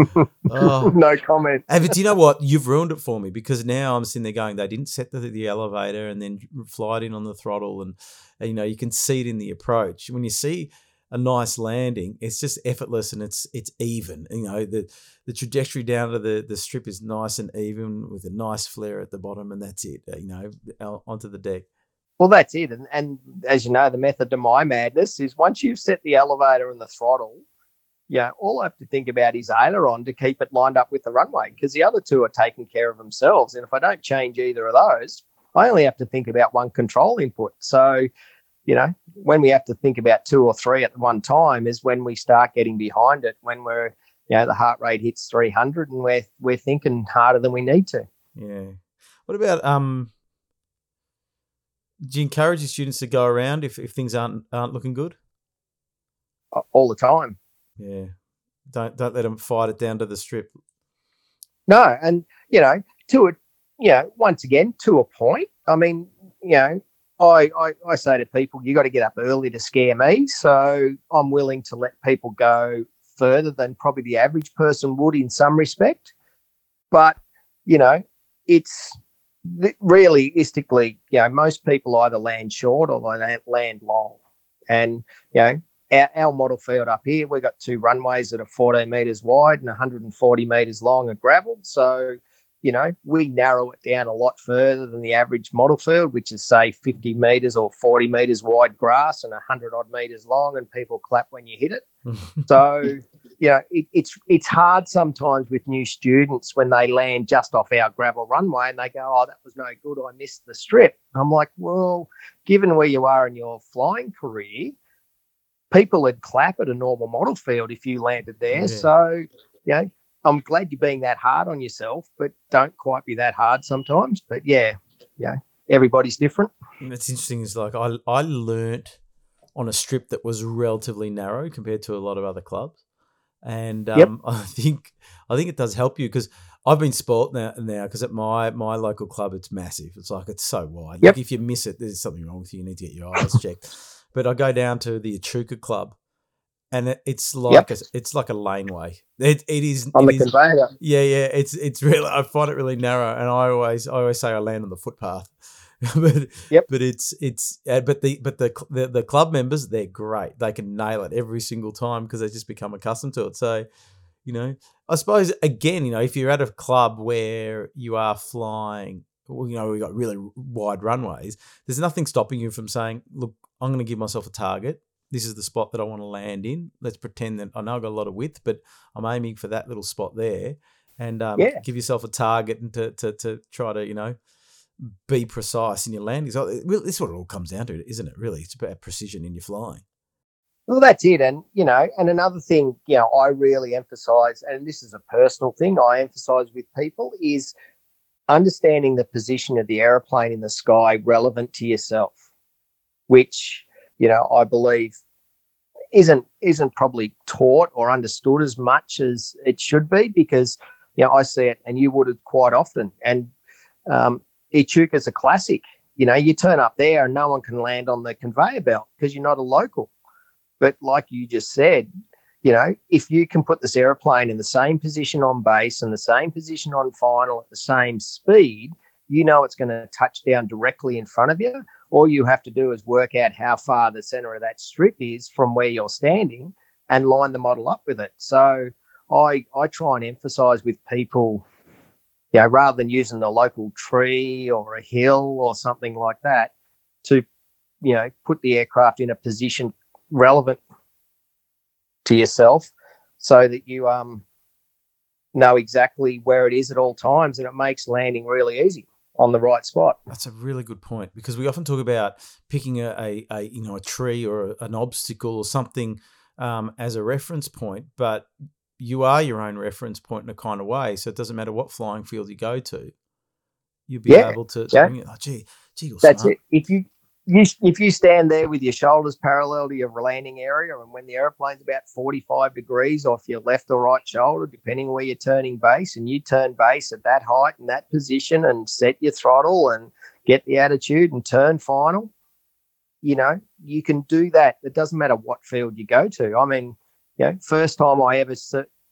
oh. no comment. But do you know what? You've ruined it for me because now I'm sitting there going, they didn't set the, the elevator and then fly it in on the throttle, and, and you know you can see it in the approach. When you see a nice landing. It's just effortless and it's it's even. You know, the the trajectory down to the the strip is nice and even with a nice flare at the bottom, and that's it. Uh, you know, onto the deck. Well, that's it. And, and as you know, the method to my madness is once you've set the elevator and the throttle, yeah, all I have to think about is aileron to keep it lined up with the runway because the other two are taking care of themselves. And if I don't change either of those, I only have to think about one control input. So you know, when we have to think about two or three at one time is when we start getting behind it, when we're, you know, the heart rate hits 300 and we're, we're thinking harder than we need to. Yeah. What about, um, do you encourage your students to go around if, if things aren't, aren't looking good? Uh, all the time. Yeah. Don't, don't let them fight it down to the strip. No. And, you know, to a, you know, once again, to a point, I mean, you know, I, I, I say to people, you got to get up early to scare me. So I'm willing to let people go further than probably the average person would in some respect. But, you know, it's realistically, you know, most people either land short or they land long. And, you know, our, our model field up here, we've got two runways that are 14 metres wide and 140 metres long and gravel. So, you know, we narrow it down a lot further than the average model field, which is say 50 meters or 40 meters wide grass and 100 odd meters long, and people clap when you hit it. so, you know, it, it's it's hard sometimes with new students when they land just off our gravel runway and they go, "Oh, that was no good. I missed the strip." I'm like, well, given where you are in your flying career, people would clap at a normal model field if you landed there. Yeah. So, you know, I'm glad you're being that hard on yourself, but don't quite be that hard sometimes. But yeah, yeah, everybody's different. It's interesting. Is like I I learnt on a strip that was relatively narrow compared to a lot of other clubs, and um, yep. I think I think it does help you because I've been spoilt now now because at my my local club it's massive. It's like it's so wide. Yep. Like if you miss it, there's something wrong with you. You need to get your eyes checked. But I go down to the Echuca Club, and it, it's like yep. a, it's like a laneway. It it is on it the is, conveyor. Yeah, yeah. It's it's really I find it really narrow, and I always I always say I land on the footpath. but yep. but it's it's uh, but the but the, the the club members they're great. They can nail it every single time because they just become accustomed to it. So you know, I suppose again, you know, if you're at a club where you are flying, well, you know, we've got really wide runways. There's nothing stopping you from saying, "Look, I'm going to give myself a target this is the spot that I want to land in. Let's pretend that I know I've got a lot of width, but I'm aiming for that little spot there. And um, yeah. give yourself a target and to, to, to try to, you know, be precise in your landings. This is what it all comes down to, isn't it? Really, it's about precision in your flying. Well, that's it. And, you know, and another thing, you know, I really emphasize, and this is a personal thing I emphasize with people, is understanding the position of the aeroplane in the sky relevant to yourself, which you know, I believe isn't isn't probably taught or understood as much as it should be because you know I see it and you would quite often and um, Echuca is a classic. You know, you turn up there and no one can land on the conveyor belt because you're not a local. But like you just said, you know, if you can put this aeroplane in the same position on base and the same position on final at the same speed, you know it's going to touch down directly in front of you. All you have to do is work out how far the center of that strip is from where you're standing and line the model up with it. So I I try and emphasize with people, you know, rather than using the local tree or a hill or something like that, to you know put the aircraft in a position relevant to yourself, so that you um know exactly where it is at all times, and it makes landing really easy on the right spot. That's a really good point because we often talk about picking a, a, a you know a tree or a, an obstacle or something um, as a reference point, but you are your own reference point in a kind of way. So it doesn't matter what flying field you go to, you'll be yeah, able to. yeah. it, oh, gee, gee, That's smart. it. If you you, if you stand there with your shoulders parallel to your landing area, and when the airplane's about 45 degrees off your left or right shoulder, depending where you're turning base, and you turn base at that height and that position and set your throttle and get the attitude and turn final, you know, you can do that. It doesn't matter what field you go to. I mean, you know, first time I ever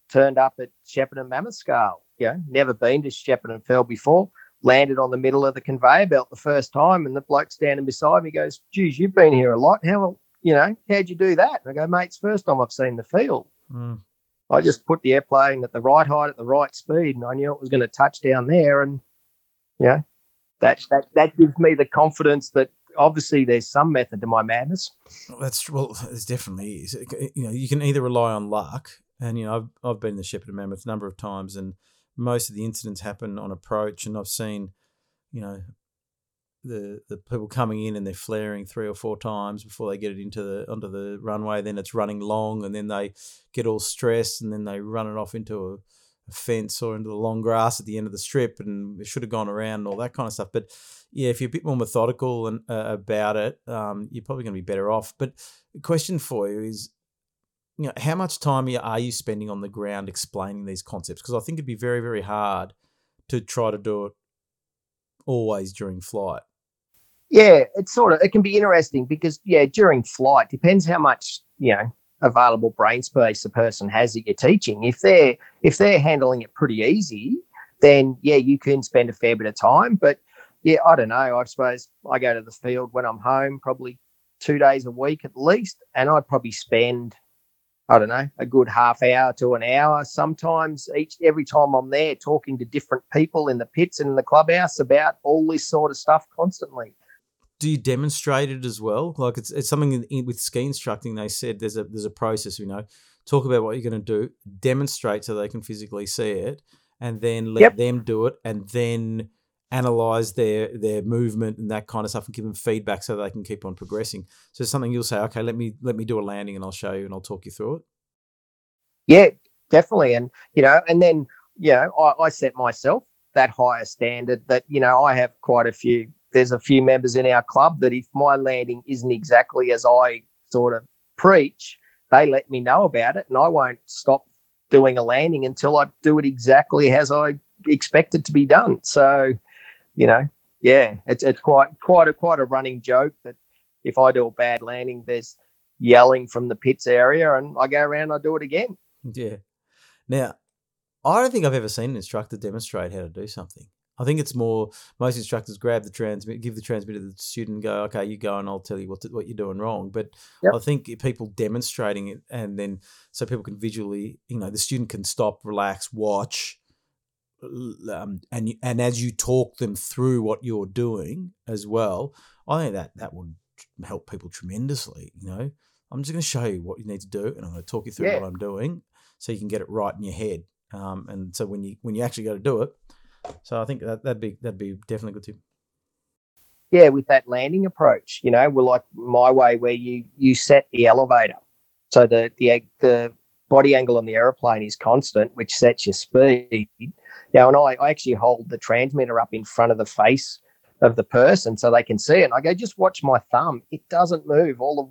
turned up at Shepparton Mammoth Scale, you know, never been to Shepparton Fell before landed on the middle of the conveyor belt the first time, and the bloke standing beside me goes, "Geez, you've been here a lot. How you know? How'd you do that?" And I go, "Mate, it's first time I've seen the field. Mm. I just put the airplane at the right height at the right speed, and I knew it was going to touch down there. And yeah, that that that gives me the confidence that obviously there's some method to my madness. That's well, there's definitely is. You know, you can either rely on luck, and you know, I've I've been the Shepparton Mammoth a number of times, and most of the incidents happen on approach, and I've seen, you know, the the people coming in and they're flaring three or four times before they get it into the onto the runway. Then it's running long, and then they get all stressed, and then they run it off into a, fence or into the long grass at the end of the strip, and it should have gone around and all that kind of stuff. But yeah, if you're a bit more methodical and uh, about it, um, you're probably going to be better off. But the question for you is, you know, how much time are you spending on the ground explaining these concepts? Because I think it'd be very, very hard to try to do it always during flight. Yeah, it's sort of it can be interesting because yeah, during flight depends how much you know available brain space a person has that you're teaching. If they're if they're handling it pretty easy, then yeah, you can spend a fair bit of time. But yeah, I don't know. I suppose I go to the field when I'm home, probably two days a week at least, and I'd probably spend I don't know, a good half hour to an hour sometimes each every time I'm there talking to different people in the pits and in the clubhouse about all this sort of stuff constantly. Do you demonstrate it as well? Like it's, it's something in, with ski instructing. They said there's a there's a process. You know, talk about what you're going to do, demonstrate so they can physically see it, and then let yep. them do it, and then analyze their their movement and that kind of stuff and give them feedback so they can keep on progressing so something you'll say okay let me let me do a landing and i'll show you and i'll talk you through it yeah definitely and you know and then you know I, I set myself that higher standard that you know i have quite a few there's a few members in our club that if my landing isn't exactly as i sort of preach they let me know about it and i won't stop doing a landing until i do it exactly as i expect it to be done so you know, yeah, it's it's quite quite a quite a running joke that if I do a bad landing, there's yelling from the pits area, and I go around, and I do it again. Yeah. Now, I don't think I've ever seen an instructor demonstrate how to do something. I think it's more most instructors grab the transmit, give the transmitter to the student, and go, "Okay, you go, and I'll tell you what to, what you're doing wrong." But yep. I think people demonstrating it, and then so people can visually, you know, the student can stop, relax, watch, um, and and as you talk them through what you're doing as well, I think that that would help people tremendously. You know, I'm just going to show you what you need to do, and I'm going to talk you through yeah. what I'm doing, so you can get it right in your head. Um, and so when you when you actually go to do it, so I think that that'd be that'd be definitely good tip. Yeah, with that landing approach, you know, we're like my way where you you set the elevator, so the the the body angle on the aeroplane is constant, which sets your speed know, and I, I actually hold the transmitter up in front of the face of the person so they can see it. And I go, just watch my thumb. It doesn't move all of,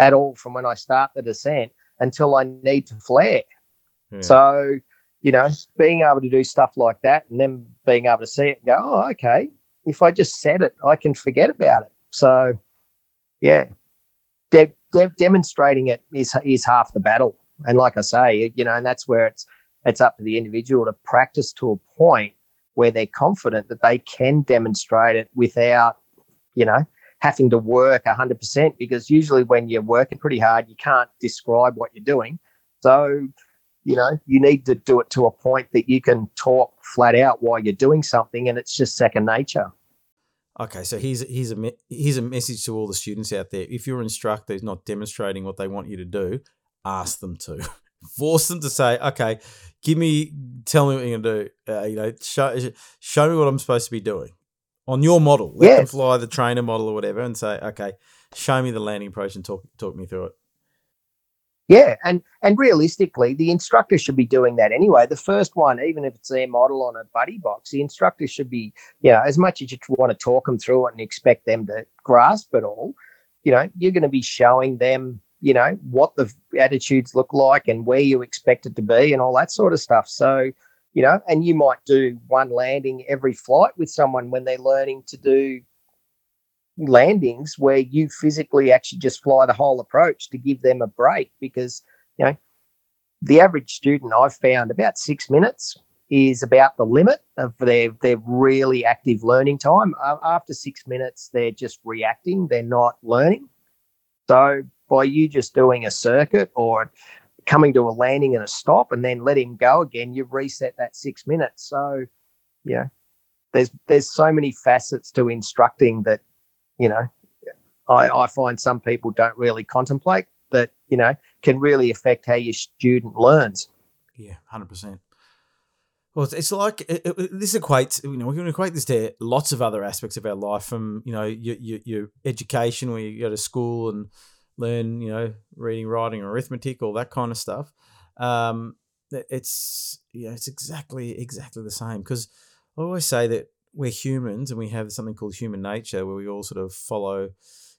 at all from when I start the descent until I need to flare. Yeah. So, you know, being able to do stuff like that and then being able to see it and go, oh, okay, if I just said it, I can forget about it. So, yeah, de- de- demonstrating it is is half the battle. And like I say, you know, and that's where it's it's up to the individual to practice to a point where they're confident that they can demonstrate it without, you know, having to work 100% because usually when you're working pretty hard, you can't describe what you're doing. So, you know, you need to do it to a point that you can talk flat out while you're doing something and it's just second nature. Okay, so here's here's a here's a message to all the students out there. If your instructor is not demonstrating what they want you to do, ask them to. Force them to say, "Okay, give me, tell me what you're gonna do. Uh, you know, show show me what I'm supposed to be doing on your model. Let them fly the trainer model or whatever, and say, "Okay, show me the landing approach and talk talk me through it." Yeah, and and realistically, the instructor should be doing that anyway. The first one, even if it's their model on a buddy box, the instructor should be, you know, as much as you want to talk them through it and expect them to grasp it all, you know, you're going to be showing them, you know, what the attitudes look like and where you expect it to be and all that sort of stuff. So, you know, and you might do one landing every flight with someone when they're learning to do landings where you physically actually just fly the whole approach to give them a break because you know the average student I've found about six minutes is about the limit of their their really active learning time. After six minutes, they're just reacting; they're not learning. So by you just doing a circuit or coming to a landing and a stop and then letting go again, you've reset that six minutes. So yeah, there's there's so many facets to instructing that you know, I, I find some people don't really contemplate that, you know, can really affect how your student learns. Yeah, 100%. Well, it's, like it, it, this equates. You know, we can equate this to lots of other aspects of our life, from you know your, your, your education, where you go to school and learn, you know, reading, writing, arithmetic, all that kind of stuff. Um, it's yeah, it's exactly exactly the same. Because I always say that we're humans and we have something called human nature where we all sort of follow,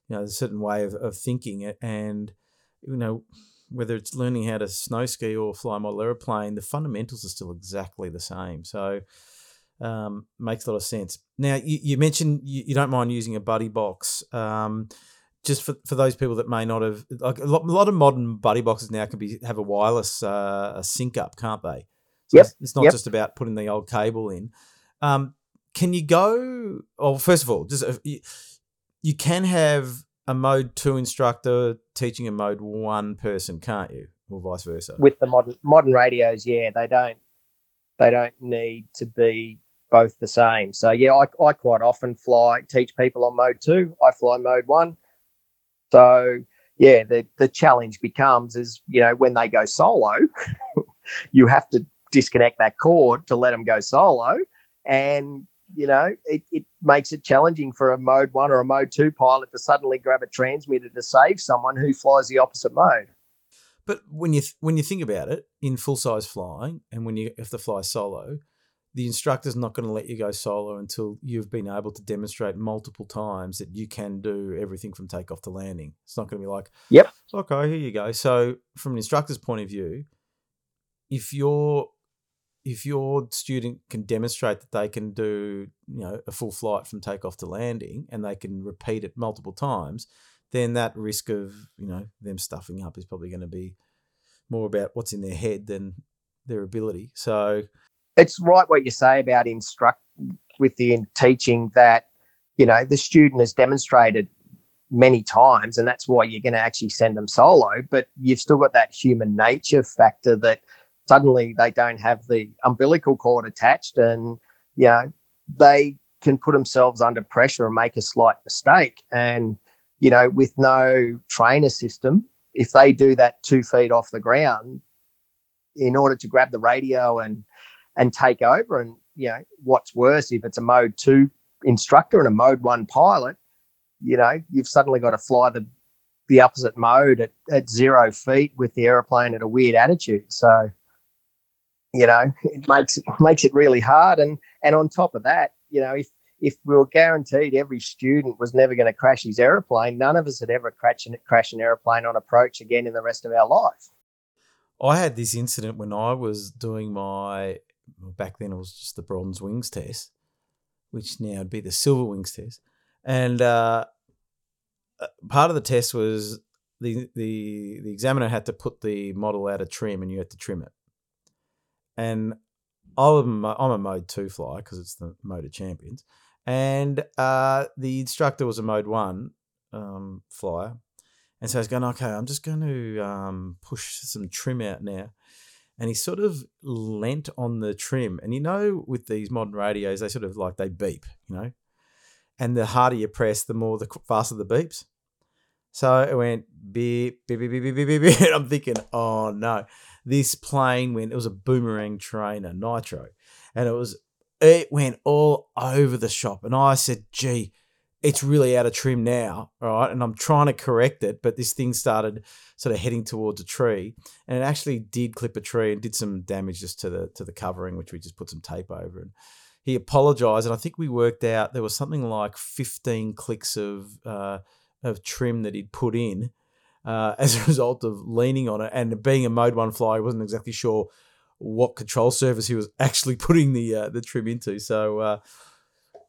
you know, a certain way of, of thinking and, you know, whether it's learning how to snow ski or fly a model aeroplane, the fundamentals are still exactly the same. So, um, makes a lot of sense. Now, you, you mentioned you, you, don't mind using a buddy box. Um, just for, for those people that may not have, like a lot, a lot of modern buddy boxes now can be have a wireless uh, a sync up, can't they? So yep. It's, not yep. just about putting the old cable in. Um, can you go? Well, first of all, just uh, you, you can have a mode two instructor teaching a mode one person, can't you, or vice versa? With the modern modern radios, yeah, they don't they don't need to be both the same. So yeah, I, I quite often fly teach people on mode two. I fly mode one. So yeah, the the challenge becomes is you know when they go solo, you have to disconnect that cord to let them go solo, and you know, it, it makes it challenging for a mode one or a mode two pilot to suddenly grab a transmitter to save someone who flies the opposite mode. But when you th- when you think about it, in full size flying, and when you have to fly solo, the instructor's not going to let you go solo until you've been able to demonstrate multiple times that you can do everything from takeoff to landing. It's not going to be like, "Yep, okay, here you go." So, from an instructor's point of view, if you're if your student can demonstrate that they can do you know a full flight from takeoff to landing and they can repeat it multiple times then that risk of you know them stuffing up is probably going to be more about what's in their head than their ability. So it's right what you say about instruct with the teaching that you know the student has demonstrated many times and that's why you're going to actually send them solo but you've still got that human nature factor that suddenly they don't have the umbilical cord attached and you know they can put themselves under pressure and make a slight mistake. And you know with no trainer system if they do that two feet off the ground in order to grab the radio and and take over and you know what's worse if it's a mode two instructor and a mode one pilot you know you've suddenly got to fly the the opposite mode at, at zero feet with the aeroplane at a weird attitude. So you know it makes it makes it really hard. And and on top of that you know if if we were guaranteed every student was never going to crash his aeroplane none of us had ever crash an, crash an aeroplane on approach again in the rest of our life. I had this incident when i was doing my back then it was just the bronze wings test which now would be the silver wings test. And uh, uh part of the test was the, the the examiner had to put the model out of trim and you had to trim it and I'm a, I'm a mode two flyer because it's the mode of champions, and uh, the instructor was a mode one um, flyer, and so I was going, okay, I'm just going to um, push some trim out now. And he sort of leant on the trim. And you know, with these modern radios, they sort of like they beep, you know, and the harder you press, the more the faster the beeps. So it went beep, beep, beep, beep, beep, beep, beep. And I'm thinking, oh no, this plane went, it was a boomerang trainer, nitro. And it was, it went all over the shop. And I said, gee, it's really out of trim now, right? And I'm trying to correct it, but this thing started sort of heading towards a tree, and it actually did clip a tree and did some damage just to the to the covering, which we just put some tape over. And he apologized, and I think we worked out there was something like 15 clicks of uh, of trim that he'd put in uh, as a result of leaning on it, and being a mode one flyer, he wasn't exactly sure what control surface he was actually putting the uh, the trim into. So uh,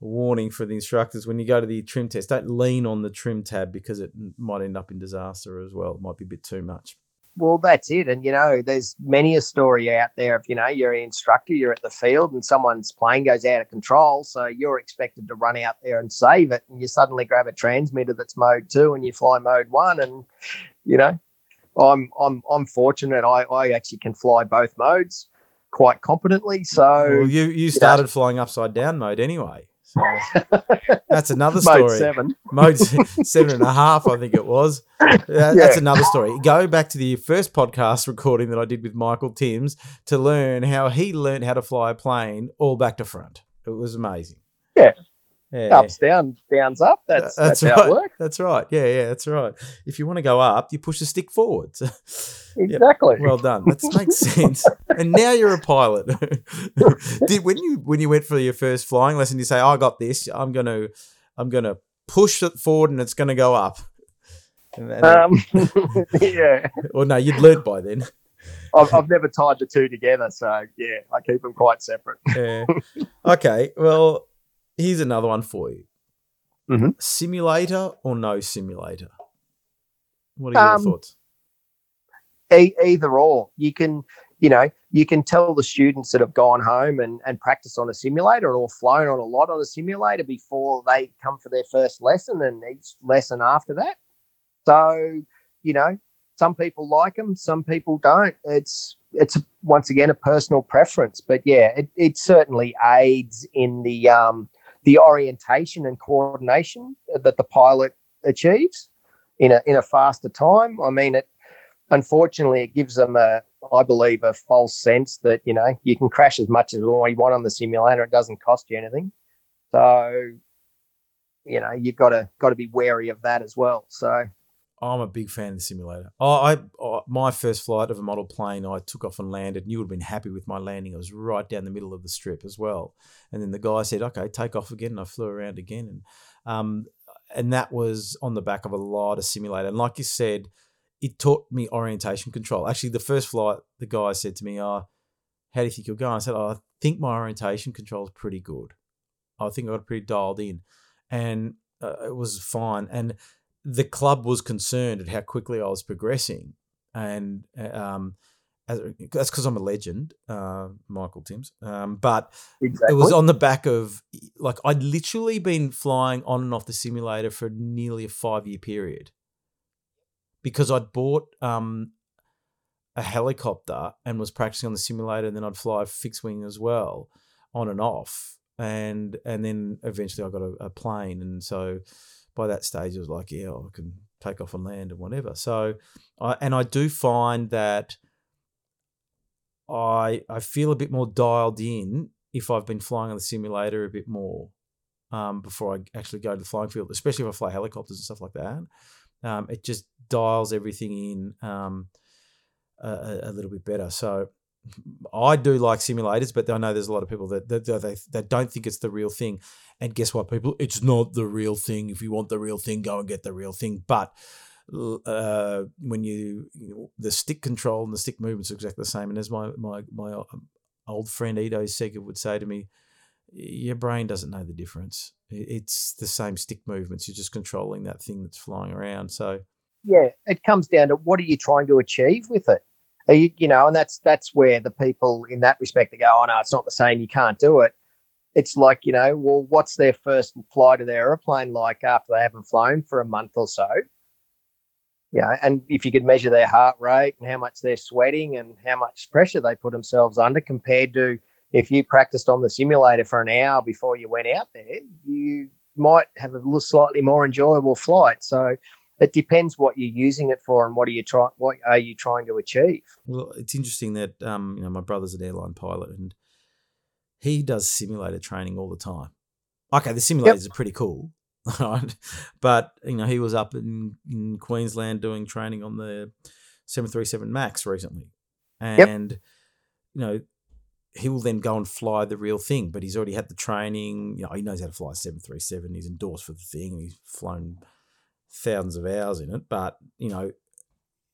warning for the instructors when you go to the trim test don't lean on the trim tab because it might end up in disaster as well it might be a bit too much well that's it. And you know there's many a story out there if you know you're an instructor you're at the field and someone's plane goes out of control so you're expected to run out there and save it. And you suddenly grab a transmitter that's mode 2 and you fly mode 1 and you know i'm i'm i'm fortunate. I i actually can fly both modes quite competently. So well, you you started you know, flying upside down mode anyway that's another story. Mode seven. Mode seven and a half, I think it was. Uh, yeah. That's another story. Go back to the first podcast recording that I did with Michael Timms to learn how he learned how to fly a plane all back to front. It was amazing. Yeah. Ups, down, downs up. That's that's, that's right. That's right. Yeah, yeah, that's right. If you want to go up, you push the stick forward. exactly. Well done. That makes sense. and now you're a pilot. Did when you when you went for your first flying lesson, you say, "I got this. I'm gonna I'm gonna push it forward, and it's gonna go up." Um, yeah. Well, no, you'd learned by then. I've, I've never tied the two together, so yeah, I keep them quite separate. yeah. Okay. Well, Here's another one for you. Mm-hmm. Simulator or no simulator? What are your um, thoughts? E- either or. You can, you know, you can tell the students that have gone home and, and practice on a simulator or flown on a lot on a simulator before they come for their first lesson and each lesson after that. So, you know, some people like them, some people don't. It's it's once again a personal preference, but yeah, it, it certainly aids in the um, the orientation and coordination that the pilot achieves in a in a faster time. I mean, it unfortunately it gives them a, I believe, a false sense that you know you can crash as much as you want on the simulator; it doesn't cost you anything. So, you know, you've got to got to be wary of that as well. So. I'm a big fan of the simulator. I, I, my first flight of a model plane, I took off and landed, and you would have been happy with my landing. It was right down the middle of the strip as well. And then the guy said, "Okay, take off again." And I flew around again, and um, and that was on the back of a lot of simulator. And like you said, it taught me orientation control. Actually, the first flight, the guy said to me, "Oh, how do you think you're going?" I said, oh, "I think my orientation control is pretty good. I think I got pretty dialed in, and uh, it was fine." And the club was concerned at how quickly I was progressing, and um, as, that's because I'm a legend, uh, Michael Timms. Um, but exactly. it was on the back of like I'd literally been flying on and off the simulator for nearly a five year period because I'd bought um, a helicopter and was practicing on the simulator, and then I'd fly fixed wing as well, on and off, and and then eventually I got a, a plane, and so by that stage, it was like, yeah, I can take off and land and whatever. So, I, and I do find that I I feel a bit more dialed in if I've been flying on the simulator a bit more um, before I actually go to the flying field, especially if I fly helicopters and stuff like that. Um, it just dials everything in um, a, a, little bit better. So I do like simulators, but I know there's a lot of people that that, that, that don't think it's the real thing. And guess what, people? It's not the real thing. If you want the real thing, go and get the real thing. But uh, when you, you know, the stick control and the stick movements are exactly the same. And as my my my um, old friend Ido Seger would say to me, your brain doesn't know the difference. It's the same stick movements. You're just controlling that thing that's flying around. So yeah, it comes down to what are you trying to achieve with it. You, you know, and that's that's where the people in that respect they go, oh no, it's not the same. You can't do it. It's like you know, well, what's their first flight of their airplane like after they haven't flown for a month or so? Yeah, and if you could measure their heart rate and how much they're sweating and how much pressure they put themselves under compared to if you practiced on the simulator for an hour before you went out there, you might have a slightly more enjoyable flight. So it depends what you're using it for and what are you trying what are you trying to achieve. Well, it's interesting that um, you know my brother's an airline pilot and he does simulator training all the time. Okay, the simulators yep. are pretty cool, right? But you know, he was up in, in Queensland doing training on the 737 Max recently. And yep. you know, he will then go and fly the real thing, but he's already had the training. You know, he knows how to fly a 737. He's endorsed for the thing. He's flown thousands of hours in it, but you know,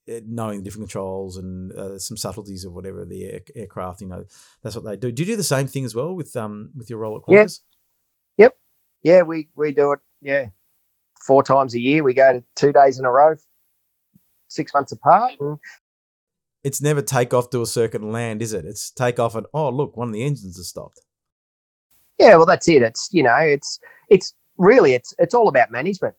eh, knowing the different controls and uh, some subtleties of whatever the air, aircraft, you know, that's what they do. Do you do the same thing as well with um with your role at Qantas? Yeah. Yep. Yeah, we we do it. Yeah, four times a year. We go to two days in a row, six months apart. And it's never take off to a circuit and land, is it? It's take off and oh look, one of the engines has stopped. Yeah, well that's it. It's you know, it's it's really it's it's all about management.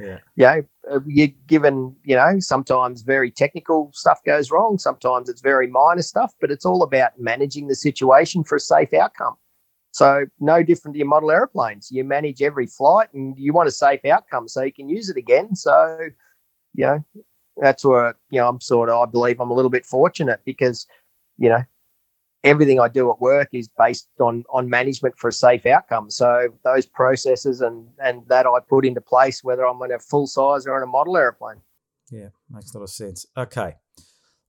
Yeah. Uh, you know, you're given, you know, sometimes very technical stuff goes wrong. Sometimes it's very minor stuff, but it's all about managing the situation for a safe outcome. So no different to your model airplanes. You manage every flight and you want a safe outcome so you can use it again. So, you know, that's where, you know, I'm sort of, I believe I'm a little bit fortunate because, you know, everything I do at work is based on on management for a safe outcome. So those processes and and that I put into place, whether I'm in a full size or in a model airplane. Yeah, makes a lot of sense. Okay,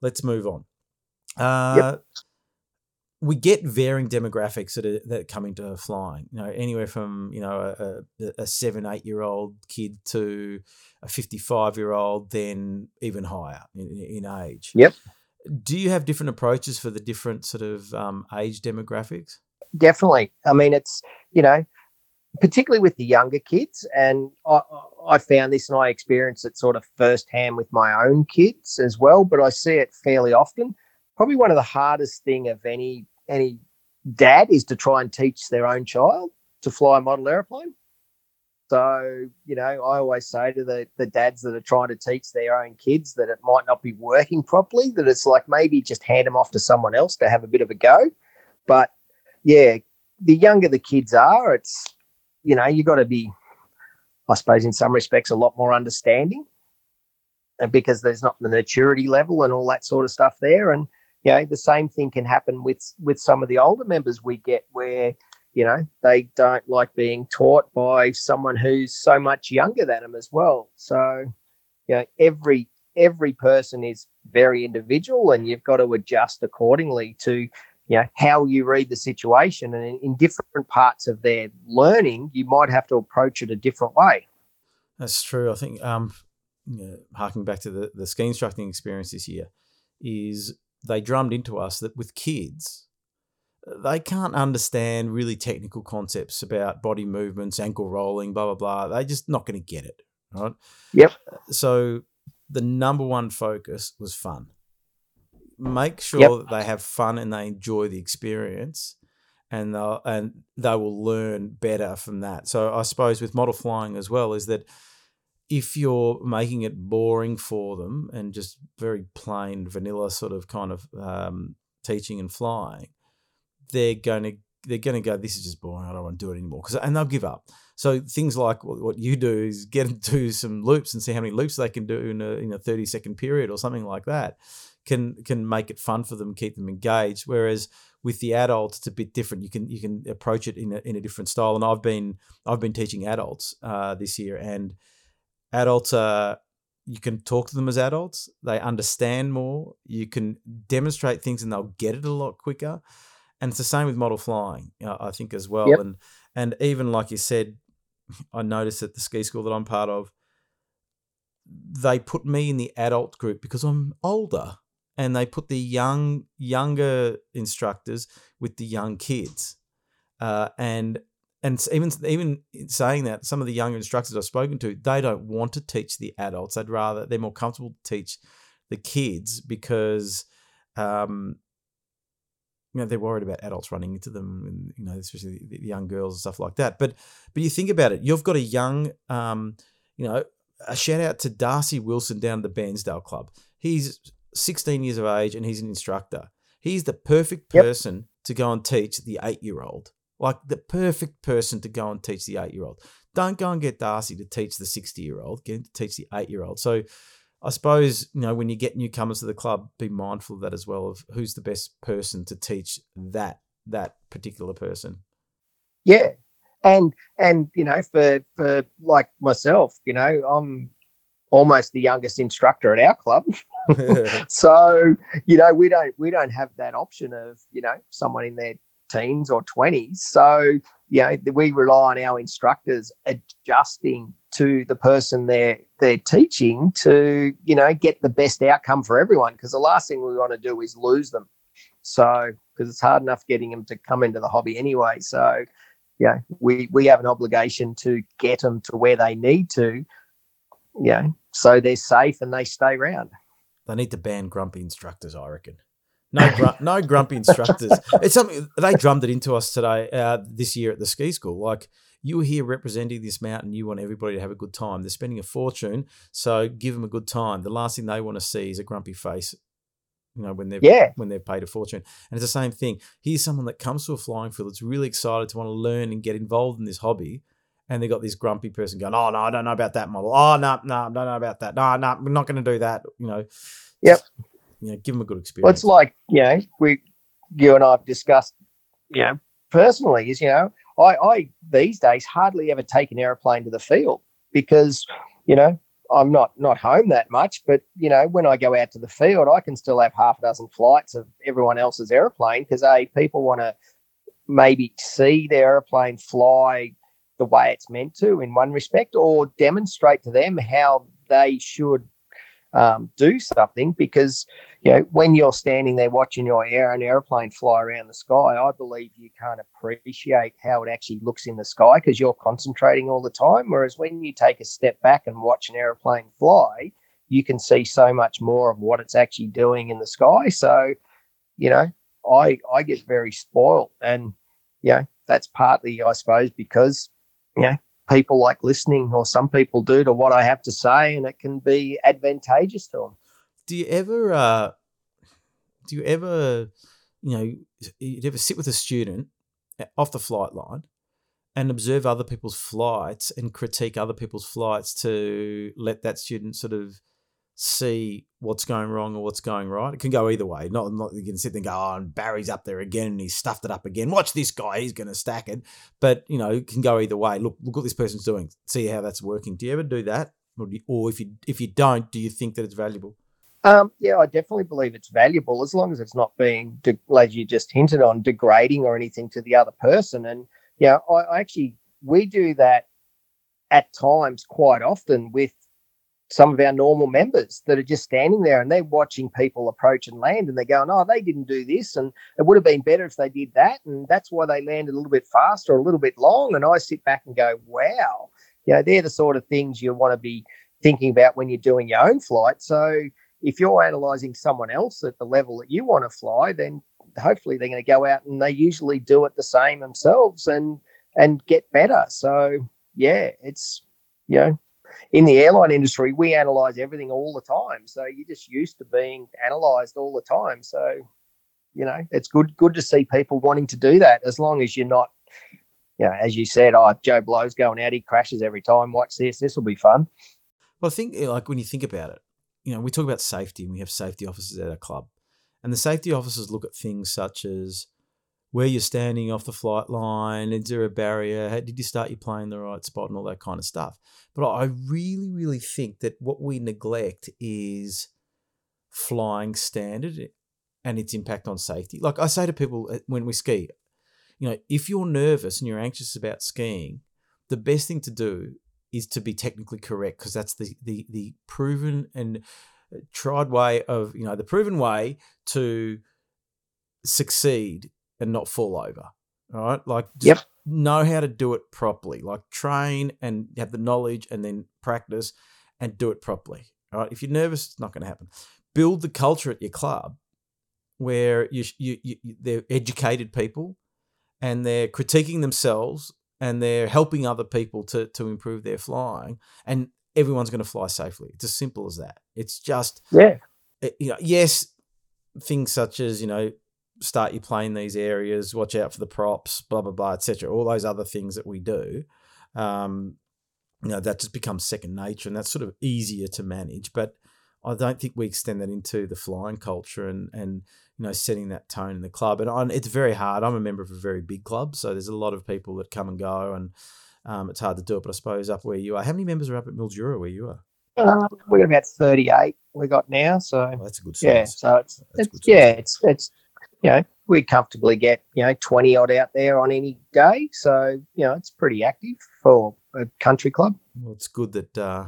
let's move on. Uh, yep. We get varying demographics that are, that come into flying. You know, anywhere from you know a, a seven, eight year old kid to a fifty-five year old, then even higher in, in age. Yep do you have different approaches for the different sort of um, age demographics? Definitely. I mean, it's, you know, particularly with the younger kids. And I, I found this and I experienced it sort of firsthand with my own kids as well, but I see it fairly often. Probably one of the hardest thing of any any dad is to try and teach their own child to fly a model airplane. So, you know, I always say to the, the dads that are trying to teach their own kids that it might not be working properly, that it's like maybe just hand them off to someone else to have a bit of a go. But yeah, the younger the kids are, it's, you know, you got to be, I suppose, in some respects, a lot more understanding. And because there's not the maturity level and all that sort of stuff there. And, you know, the same thing can happen with with some of the older members we get where you know they don't like being taught by someone who's so much younger than them as well. So you know every every person is very individual and you've got to adjust accordingly to you know how you read the situation. And in, different parts of their learning you might have to approach it a different way. That's true. I think um you know, harking back to the, the ski instructing experience this year is they drummed into us that with kids they can't understand really technical concepts about body movements, ankle rolling, blah blah blah. They're just not going to get it, right? Yep. So the number one focus was fun. Make sure yep. that they have fun and they enjoy the experience, and they'll, and they will learn better from that. So I suppose with model flying as well is that if you're making it boring for them and just very plain vanilla sort of kind of um, teaching and flying, they're going to they're going to go. This is just boring. I don't want to do it anymore. Because and they'll give up. So things like what you do is get them to some loops and see how many loops they can do in a in a thirty second period or something like that. Can can make it fun for them, keep them engaged. Whereas with the adults, it's a bit different. You can you can approach it in a, in a different style. And I've been I've been teaching adults uh, this year, and adults are you can talk to them as adults. They understand more. You can demonstrate things, and they'll get it a lot quicker and it's the same with model flying, I think as well. Yep. And and even like you said, I noticed at the ski school that I'm part of, they put me in the adult group because I'm older, and they put the young younger instructors with the young kids, uh, and and even even saying that some of the younger instructors I've spoken to, they don't want to teach the adults. They'd rather they're more comfortable to teach the kids because um, you know they're worried about adults running into them and you know especially the, the young girls and stuff like that. But but you think about it you've got a young um, you know a shout out to Darcy Wilson down at the Bairnsdale Club. He's 16 years of age and he's an instructor. He's the perfect person yep. to go and teach the 8 year old like the perfect person to go and teach the 8 year old don't go and get Darcy to teach the 60 year old get him to teach the 8 year old so I suppose you know when you get newcomers to the club, be mindful of that as well of who's the best person to teach that that particular person. Yeah, and and you know for for like myself, you know I'm almost the youngest instructor at our club, so you know we don't we don't have that option of you know someone in their teens or twenties. So you know we rely on our instructors adjusting to the person they're they're teaching to you know get the best outcome for everyone because the last thing we want to do is lose them. So because it's hard enough getting them to come into the hobby anyway. So yeah we we have an obligation to get them to where they need to yeah so they're safe and they stay around. They need to ban grumpy instructors i reckon no, gr- no grumpy instructors. It's something they drummed it into us today, uh, this year at the ski school. Like you are here representing this mountain. You want everybody to have a good time. They're spending a fortune, so give them a good time. The last thing they want to see is a grumpy face. You know when they've yeah. when they've paid a fortune, and it's the same thing. Here's someone that comes to a flying field that's really excited to want to learn and get involved in this hobby, and they got this grumpy person going, "Oh no, I don't know about that model. Oh no, no, I don't know about that. No, no, we're not going to do that." You know. Yep. You know, give them a good experience. Well, it's like you know, we, you and I have discussed, you know, personally is you know I, I these days hardly ever take an aeroplane to the field because you know I'm not not home that much, but you know when I go out to the field, I can still have half a dozen flights of everyone else's aeroplane because a people want to maybe see their aeroplane fly the way it's meant to in one respect, or demonstrate to them how they should um, do something because you know when you're standing there watching your air an airplane fly around the sky i believe you can't appreciate how it actually looks in the sky because you're concentrating all the time. Whereas when you take a step back and watch an airplane fly you can see so much more of what it's actually doing in the sky. So you know i i get very spoiled and you know that's partly i suppose because you know people like listening, or some people do, to what I have to say, and it can be advantageous to them. Do you ever, uh, do you ever, you know, you ever sit with a student uh, off the flight line and observe other people's flights and critique other people's flights to let that student sort of see what's going wrong or what's going right. It can go either way. Not, not you can sit there and go, oh, and Barry's up there again and he's stuffed it up again. Watch this guy, he's going to stack it. But you know, it can go either way. Look, look what this person's doing. See how that's working. Do you ever do that, or, you, or if you if you don't, do you think that it's valuable? Um, yeah, I definitely believe it's valuable as long as it's not being, de- as you just hinted on, degrading or anything to the other person. And yeah, I, I actually we do that at times quite often with some of our normal members that are just standing there and they're watching people approach and land and they're going, oh, they didn't do this. And it would have been better if they did that. And that's why they landed a little bit faster or a little bit long. And I sit back and go, wow, you know, they're the sort of things you want to be thinking about when you're doing your own flight. So if you're analyzing someone else at the level that you want to fly, then hopefully they're going to go out and they usually do it the same themselves and and get better. So yeah, it's you know in the airline industry, we analyze everything all the time. So you're just used to being analyzed all the time. So, you know, it's good good to see people wanting to do that as long as you're not, you know, as you said, oh, Joe Blow's going out, he crashes every time. Watch this, this will be fun. Well, I think eh, like when you think about it, you know, we talk about safety and we have safety officers at our club. And the safety officers look at things such as where you're standing off the flight line, is there a barrier? How, did you start your plane in the right spot and all that kind of stuff? But I really, really think that what we neglect is flying standard and its impact on safety. Like I say to people uh, when we ski, you know, if you're nervous and you're anxious about skiing, the best thing to do is to be technically correct because that's the, the the proven and uh, tried way of you know the proven way to succeed and not fall over. All right. Like, yep. know how to do it properly. Like, train and have the knowledge and then practice and do it properly. All right. If you're nervous, it's not going to happen. build the culture at your club where you, you, you they're educated people and they're critiquing themselves and they're helping other people to to improve their flying and everyone's going to fly safely it's as simple as that it's just yeah eh, you know yes things such as you know start you playing these areas watch out for the props blah blah blah etc all those other things that we do um you know that just becomes second nature and that's sort of easier to manage but i don't think we extend that into the flying culture and and you know, setting that tone in the club. And on, it's very hard. I'm a member of a very big club, so there's a lot of people that come and go, and um, it's hard to do it. But I suppose up where you are, how many members are up at Mildura where you are? Um, we've got about 38 we got now, so oh, that's a good size. Yeah, so it's, it's yeah, it's it's you know we comfortably get you know 20 odd out there on any day, so you know it's pretty active for a country club. Well, it's good that uh,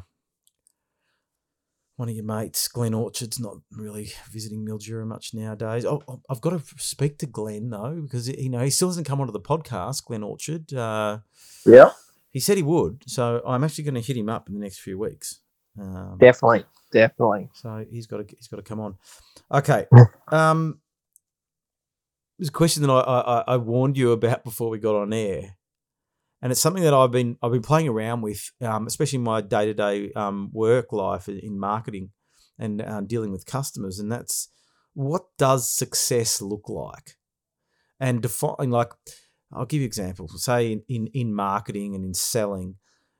one of your mates, Glenn Orchard's not really visiting Mildura much nowadays. Oh, oh, I've got to speak to Glenn though because you know he still hasn't come onto the podcast. Glenn Orchard. Uh, yeah. He said he would, so I'm actually going to hit him up in the next few weeks. Um, definitely, definitely. So he's got to he's got to come on. Okay. um, there's a question that I, I I warned you about before we got on air. And it's something that I've been I've been playing around with, um, especially in my day to day work life in marketing and uh, dealing with customers, and that's what does success look like, and define like I'll give you examples. Say in, in, in marketing and in selling,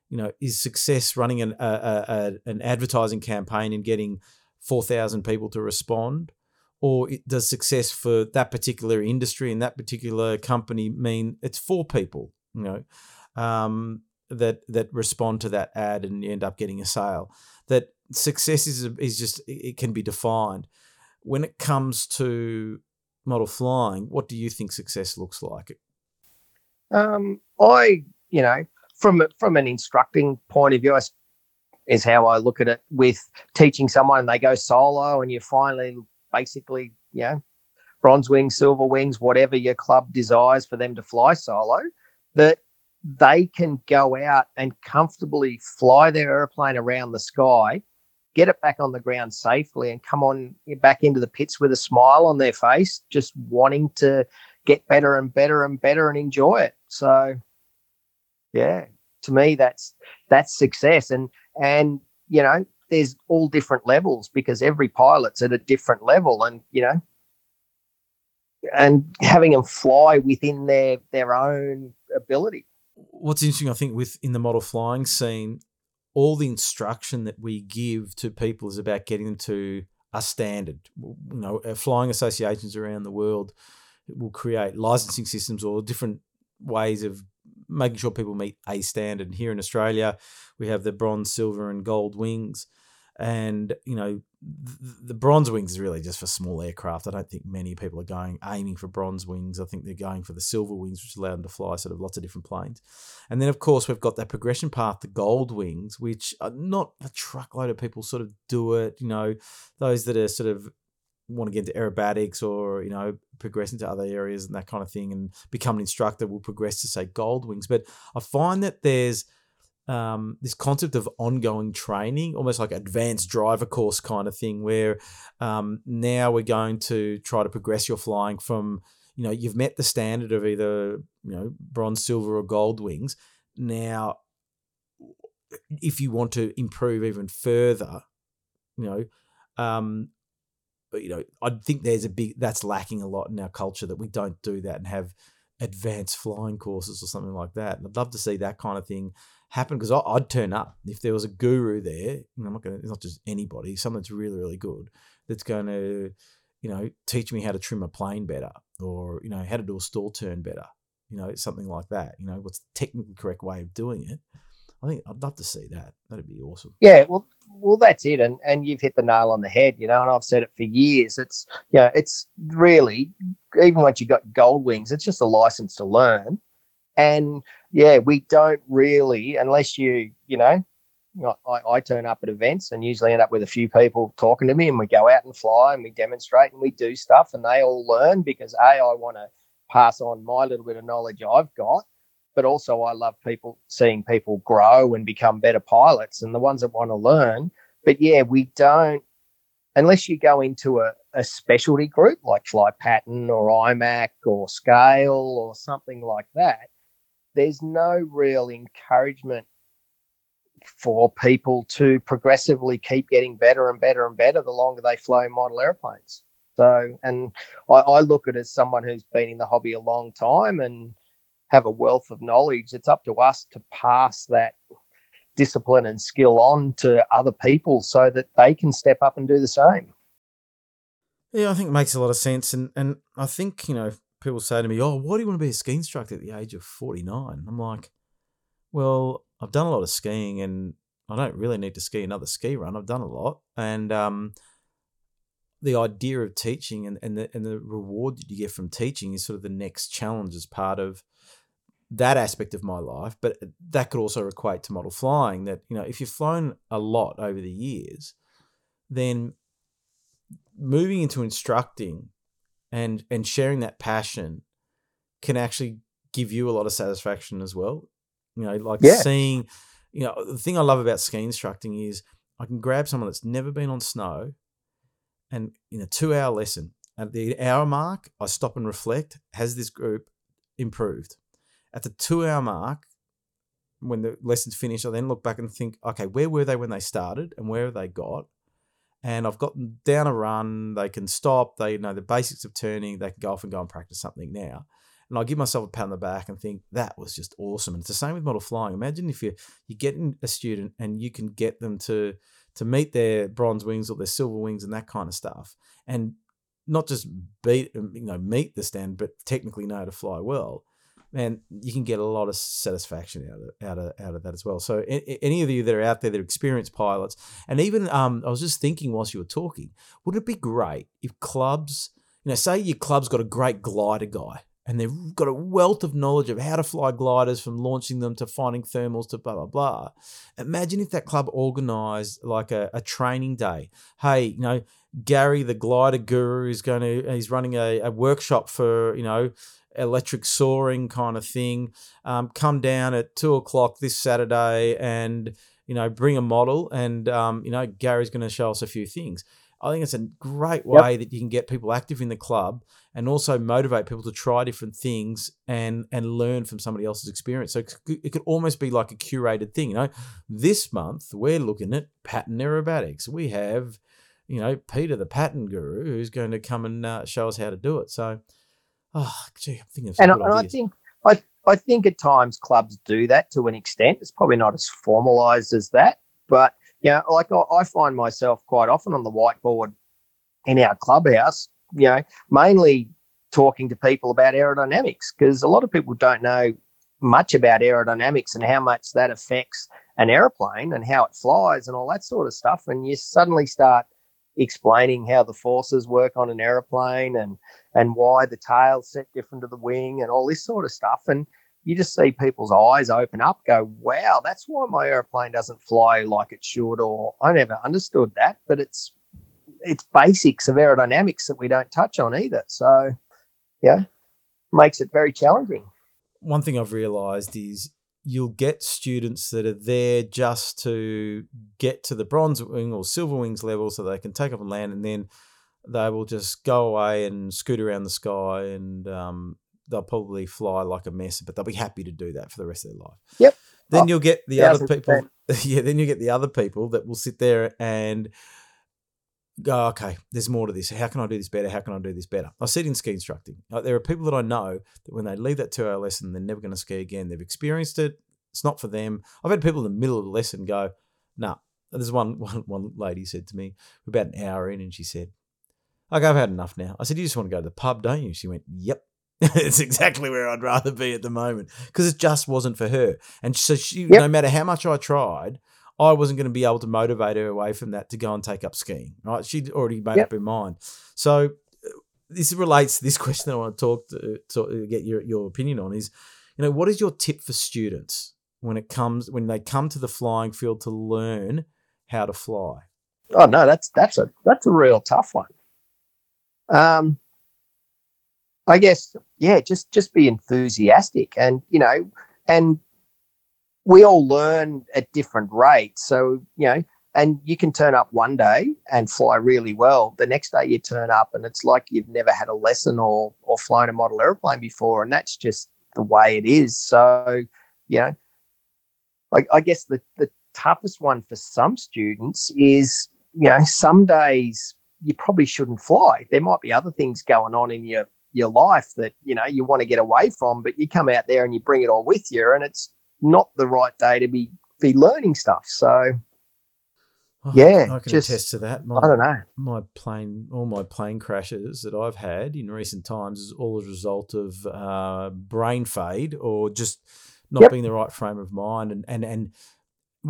you know, is success running an a, a, an advertising campaign and getting four thousand people to respond, or does success for that particular industry and that particular company mean it's four people you know, um, that that respond to that ad and you end up getting a sale. That success is is just it can be defined. When it comes to model flying, what do you think success looks like? Um, I, you know, from from an instructing point of view, I, is how I look at it. With teaching someone, they go solo, and you finally, basically, you know, bronze wings, silver wings, whatever your club desires for them to fly solo that they can go out and comfortably fly their airplane around the sky, get it back on the ground safely, and come on back into the pits with a smile on their face, just wanting to get better and better and better and enjoy it. So, yeah, to me, that's that's success. And and you know, there's all different levels because every pilot's at a different level, and you know, and having them fly within their their own ability. What's interesting, I think, with in the model flying scene, all the instruction that we give to people is about getting them to a standard. You know, uh, flying associations around the world will create licensing systems or different ways of making sure people meet a standard. Here in Australia, we have the bronze, silver, and gold wings and you know the bronze wings is really just for small aircraft. I don't think many people are going aiming for bronze wings. I think they're going for the silver wings, which allow them to fly sort of lots of different planes. And then, of course, we've got that progression path, the gold wings, which are not a truckload of people sort of do it. You know, those that are sort of want to get into aerobatics or you know progress into other areas and that kind of thing, and become an instructor will progress to say gold wings. But I find that there's um, this concept of ongoing training, almost like advanced driver course kind of thing, where um, now we're going to try to progress your flying from, you know, you've met the standard of either, you know, bronze, silver, or gold wings. Now, if you want to improve even further, you know, um, you know, I think there's a big that's lacking a lot in our culture that we don't do that and have advanced flying courses or something like that. And I'd love to see that kind of thing happen because I'd turn up if there was a guru there. I'm not going to, it's not just anybody, someone that's really, really good that's going to, you know, teach me how to trim a plane better or, you know, how to do a stall turn better, you know, something like that. You know, what's the technically correct way of doing it. I think I'd love to see that. That'd be awesome. Yeah, well, well, that's it, and and you've hit the nail on the head, you know. And I've said it for years. It's you know, it's really even once you got gold wings, it's just a license to learn. And yeah, we don't really, unless you, you know, I, I, turn up at events and usually end up with a few people talking to me, and we go out and fly and we demonstrate and we do stuff, and they all learn because a I want to pass on my little bit of knowledge I've got, but also I love people seeing people grow and become better pilots and the ones that want to learn. But yeah, we don't unless you go into a, a specialty group like Fly Pattern or IMAC or Scale or something like that, there's no real encouragement for people to progressively keep getting better and better and better the longer they fly model airplanes. So, and I, I look at it as someone who's been in the hobby a long time and have a wealth of knowledge. It's up to us to pass that discipline and skill on to other people so that they can step up and do the same. Yeah, I think it makes a lot of sense. And and I think, you know, people say to me, Oh, why do you want to be a ski instructor at the age of 49? I'm like, Well, I've done a lot of skiing and I don't really need to ski another ski run. I've done a lot. And um, the idea of teaching and, and the and the reward that you get from teaching is sort of the next challenge as part of that aspect of my life, but that could also equate to model flying. That you know, if you've flown a lot over the years, then moving into instructing and and sharing that passion can actually give you a lot of satisfaction as well. You know, like yeah. seeing, you know, the thing I love about ski instructing is I can grab someone that's never been on snow, and in a two-hour lesson, at the hour mark, I stop and reflect: Has this group improved? At the two hour mark, when the lesson's finished, I then look back and think, okay, where were they when they started and where have they got? And I've gotten down a run, they can stop, they know the basics of turning, they can go off and go and practice something now. And I give myself a pat on the back and think that was just awesome. And it's the same with model flying. Imagine if you you're getting a student and you can get them to to meet their bronze wings or their silver wings and that kind of stuff, and not just beat you know meet the stand, but technically know how to fly well man, you can get a lot of satisfaction out of out of out of that as well. So, any of you that are out there that are experienced pilots, and even um, I was just thinking whilst you were talking, would it be great if clubs, you know, say your club's got a great glider guy, and they've got a wealth of knowledge of how to fly gliders from launching them to finding thermals to blah blah blah. Imagine if that club organised like a, a training day. Hey, you know. Gary, the glider guru, is going to. He's running a, a workshop for you know electric soaring kind of thing. Um, come down at two o'clock this Saturday and you know bring a model, and um, you know Gary's going to show us a few things. I think it's a great way yep. that you can get people active in the club and also motivate people to try different things and and learn from somebody else's experience. So it could almost be like a curated thing. You know, this month we're looking at pattern aerobatics. We have, you know, Peter the pattern guru who's going to come and uh, show us how to do it. So Oh, gee, I'm thinking of and, and I think I I think at times clubs do that to an extent. It's probably not as formalized as that, but you know, like I, I find myself quite often on the whiteboard in our clubhouse. You know, mainly talking to people about aerodynamics because a lot of people don't know much about aerodynamics and how much that affects an airplane and how it flies and all that sort of stuff. And you suddenly start explaining how the forces work on an aeroplane and and why the tail's set different to the wing and all this sort of stuff. And you just see people's eyes open up, go, wow, that's why my aeroplane doesn't fly like it should, or I never understood that. But it's it's basics of aerodynamics that we don't touch on either. So yeah, makes it very challenging. One thing I've realized is you'll get students that are there just to get to the bronze wing or silver wings level so they can take off and land and then they will just go away and scoot around the sky and um, they'll probably fly like a mess but they'll be happy to do that for the rest of their life. Yep. Then oh, you'll get the other people yeah then you get the other people that will sit there and go, okay, there's more to this. How can I do this better? How can I do this better? I see it in ski instructing. Like, there are people that I know that when they leave that two hour lesson, they're never going to ski again. They've experienced it. It's not for them. I've had people in the middle of the lesson go, nah. There's one, one, one lady said to me about an hour in and she said, okay, I've had enough now. I said, you just want to go to the pub, don't you? She went, yep. it's exactly where I'd rather be at the moment because it just wasn't for her. And so she, yep. no matter how much I tried, I wasn't going to be able to motivate her away from that to go and take up skiing. Right? She'd already made yep. up her mind. So uh, this relates to this question I want to talk to, to get your, your opinion on is, you know, what is your tip for students when it comes when they come to the flying field to learn how to fly? Oh no, that's that's a that's a real tough one. Um, I guess yeah, just just be enthusiastic and you know and we all learn at different rates. So, you know, And you can turn up one day and fly really well. The next day you turn up and it's like you've never had a lesson or or flown a model airplane before. And that's just the way it is. So, you know, I, I guess the, the toughest one for some students is, you know, some days you probably shouldn't fly. There might be other things going on in your your life that you know you want to get away from, but you come out there and you bring it all with you, and it's not the right day to be be learning stuff. So Oh, Yeah, I can just- attest to that. My, I don't know. my plane, all my plane crashes that I've had in recent times is all as a result of uh, brain fade or just not Yep. being the right frame of mind. And and and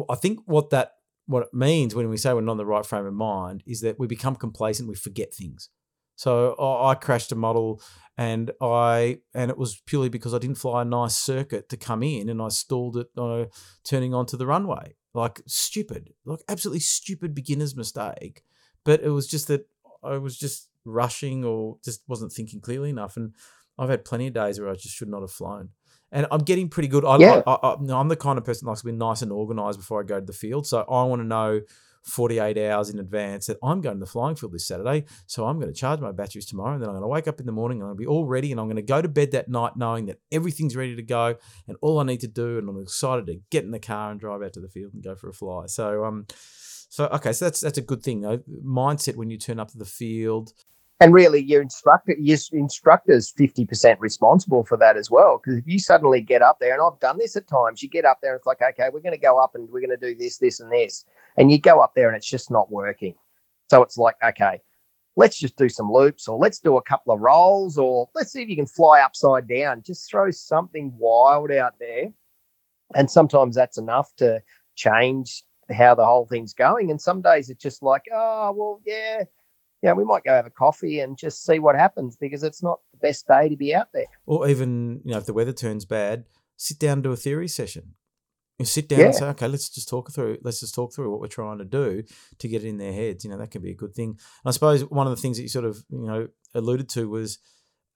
I think what that what it means when we say we're not in the right frame of mind is that we become complacent, we forget things. So I, crashed a model, and I and it was purely because I didn't fly a nice circuit to come in, and I stalled it uh, turning onto the runway. Like stupid, like absolutely stupid beginner's mistake. But it was just that I was just rushing or just wasn't thinking clearly enough. And I've had plenty of days where I just should not have flown. And I'm getting pretty good. I, Yeah. I, I, I, am the kind of person that likes to be nice and organized before I go to the field. So I want to know 48 hours in advance that I'm going to the flying field this Saturday. So I'm going to charge my batteries tomorrow. And then I'm going to wake up in the morning I'm going to be all ready. And I'm going to go to bed that night knowing that everything's ready to go and all I need to do. And I'm excited to get in the car and drive out to the field and go for a fly. So, um, so okay, so that's that's a good thing. Though. Mindset when you turn up to the field. And really, your instructor, your instructor's fifty percent responsible for that as well. Because if you suddenly get up there, and I've done this at times, you get up there and it's like, okay, we're going to go up and we're going to do this, this, and this, and you go up there and it's just not working. So it's like, okay, let's just do some loops, or let's do a couple of rolls, or let's see if you can fly upside down. Just throw something wild out there, and sometimes that's enough to change how the whole thing's going. And some days it's just like, oh, well, yeah yeah, we might go have a coffee and just see what happens because it's not the best day to be out there. Or even, you know, if the weather turns bad, sit down and do a theory session. You sit down Yeah. and say, okay, let's just talk through. Let's just talk through what we're trying to do to get it in their heads. You know, that can be a good thing. And I suppose one of the things that you sort of, you know, alluded to was,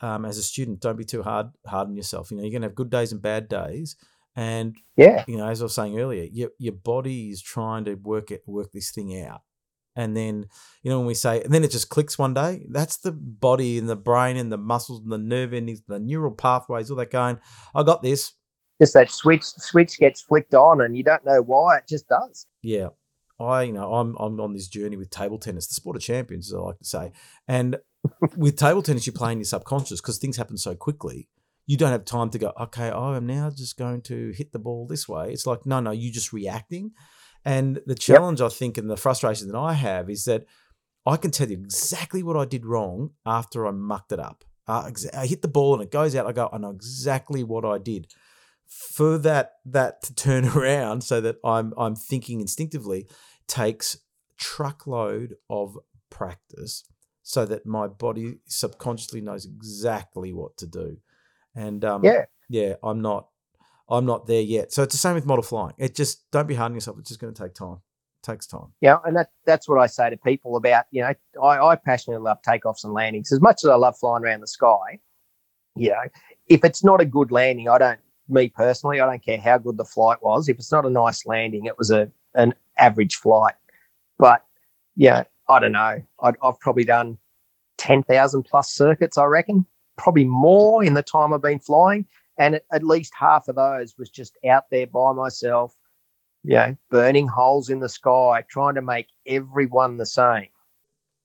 um, as a student, don't be too hard hard on yourself. You know, you're gonna have good days and bad days, and Yeah, you know, as I was saying earlier, your your body is trying to work it work this thing out. And then, you know, when we say, and then it just clicks one day, that's the body and the brain and the muscles and the nerve endings, the neural pathways, all that going, I got this. just that switch switch gets flicked on and you don't know why it just does. Yeah. I, you know, I'm I'm on this journey with table tennis, the sport of champions, as I like to say. And with table tennis, you play in your subconscious because things happen so quickly. You don't have time to go, okay, I am now just going to hit the ball this way. It's like, no, no, you're just reacting. And the challenge, I think, and the frustration that I have is that I can tell you exactly what I did wrong after I mucked it up. Uh, I hit the ball and it goes out. I go, I know exactly what I did. For that that to turn around so that I'm I'm thinking instinctively takes truckload of practice so that my body subconsciously knows exactly what to do. And um, Yeah. yeah, I'm not I'm not there yet. So it's the same with model flying. It just don't be hard on yourself. It's just going to take time. It takes time. Yeah, and that that's what I say to people about, you know, I, I passionately love takeoffs and landings. As much as I love flying around the sky, you know, if it's not a good landing, I don't me personally, I don't care how good the flight was. If it's not a nice landing, it was a an average flight. But yeah, I don't know. I'd, I've probably done ten thousand plus circuits. I reckon, probably more in the time I've been flying, and at, least half of those was just out there by myself. You know, burning holes in the sky, trying to make everyone the same.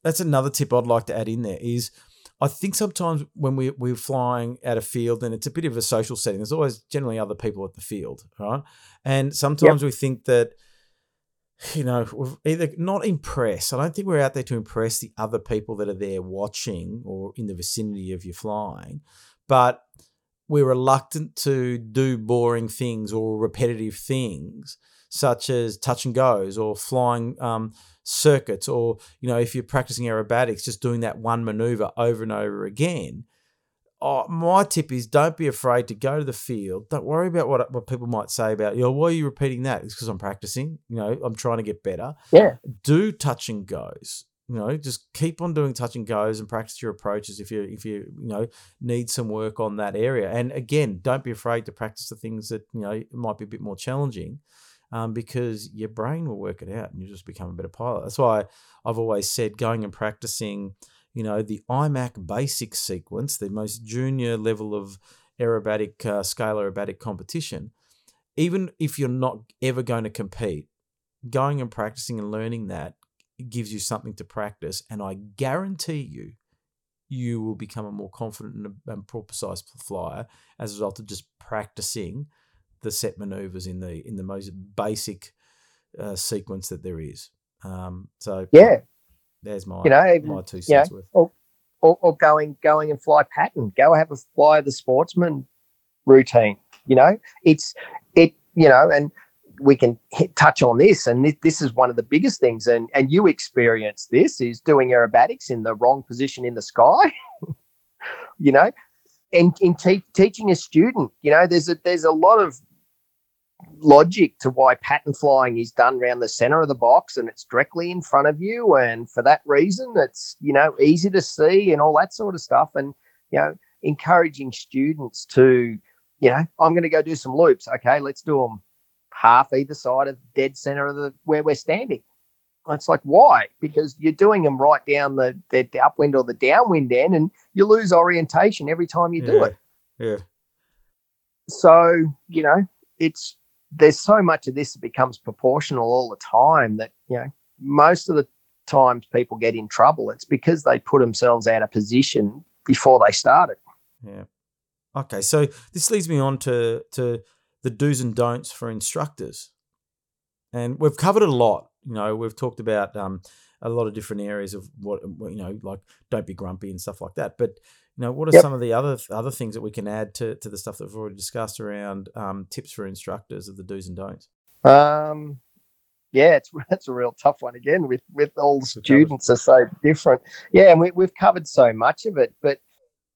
That's another tip I'd like to add in there is I think sometimes when we, we're flying at a field and it's a bit of a social setting, there's always generally other people at the field, right? And sometimes we think that, you know, we're either not impress. I don't think we're out there to impress the other people that are there watching or in the vicinity of your flying, but we're reluctant to do boring things or repetitive things such as touch and goes or flying um, circuits or you know if you're practicing aerobatics just doing that one maneuver over and over again. Oh, my tip is don't be afraid to go to the field. Don't worry about what, what people might say about you. Know, why are you repeating that? It's because i'm practicing you know i'm trying to get better. Yeah. do touch and goes you know just keep on doing touch and goes and practice your approaches if you if you you know need some work on that area and again don't be afraid to practice the things that you know might be a bit more challenging um, because your brain will work it out and you'll just become a better pilot. That's why I've always said going and practicing, you know, the IMAC basic sequence, the most junior level of aerobatic, uh, scale aerobatic competition, even if you're not ever going to compete, going and practicing and learning that gives you something to practice. And I guarantee you, you will become a more confident and, precise flyer as a result of just practicing the set maneuvers in the in the most basic uh, sequence that there is. Um, so yeah, there's my you know my two cents know, or, or, or, going going and fly pattern. Go have a fly the sportsman routine. You know, it's it. You know, and we can hit, touch on this, and this, this is one of the biggest things. And and you experience this is doing aerobatics in the wrong position in the sky. you know, and in te- teaching a student, you know, there's a there's a lot of logic to why pattern flying is done around the center of the box and it's directly in front of you and for that reason it's you know easy to see and all that sort of stuff and you know encouraging students to you know i'm going to go do some loops okay let's do them half either side of dead center of the where we're standing. It's like why? Because you're doing them right down the, the upwind or the downwind end and you lose orientation every time you yeah. do it. yeah. So you know it's there's so much of this that becomes proportional all the time that you know most of the times people get in trouble it's because they put themselves out of position before they started. Yeah. Okay so this leads me on to to the do's and don'ts for instructors and we've covered a lot you know we've talked about um, a lot of different areas of what you know like don't be grumpy and stuff like that but you know, what are yep. some of the other other things that we can add to, to the stuff that we've already discussed around um, tips for instructors of the do's and don'ts? Um, yeah, it's that's a real tough one again with with all the students are so different. Yeah, and we, we've covered so much of it, but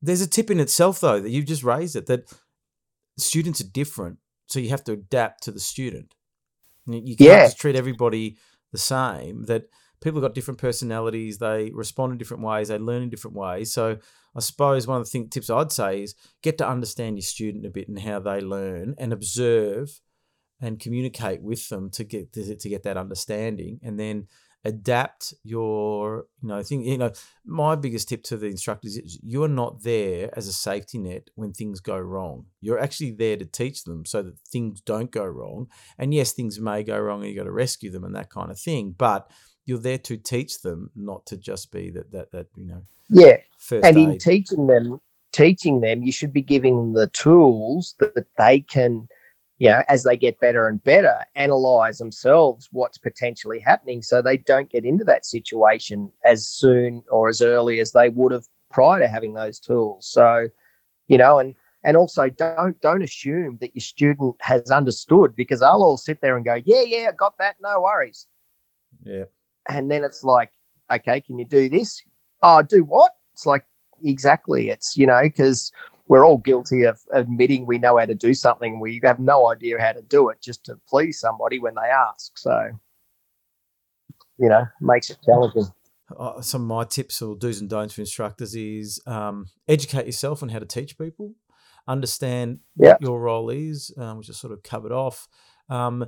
there's a tip in itself though that you've just raised it that students are different, so you have to adapt to the student. You can't yeah. just treat everybody the same. That people have got different personalities, they respond in different ways, they learn in different ways. So I suppose one of the thing, tips I'd say is get to understand your student a bit and how they learn and observe and communicate with them to get to, to get that understanding and then adapt your you know thing you know my biggest tip to the instructors is you're not there as a safety net when things go wrong you're actually there to teach them so that things don't go wrong and yes things may go wrong and you got to rescue them and that kind of thing but you're there to teach them not to just be that that that you know yeah. And aid. in teaching them, teaching them, you should be giving them the tools that, that they can, you know, as they get better and better, analyze themselves what's potentially happening so they don't get into that situation as soon or as early as they would have prior to having those tools. So, you know, and and also don't don't assume that your student has understood because they'll all sit there and go, Yeah, yeah, I got that, no worries. Yeah. And then it's like, okay, can you do this? oh, do what? It's like, exactly. It's, you know, because we're all guilty of admitting we know how to do something. We have no idea how to do it just to please somebody when they ask. So, you know, makes it challenging. Uh, some of my tips or do's and don'ts for instructors is um, educate yourself on how to teach people, understand what your role is, um, which is sort of covered off. Um,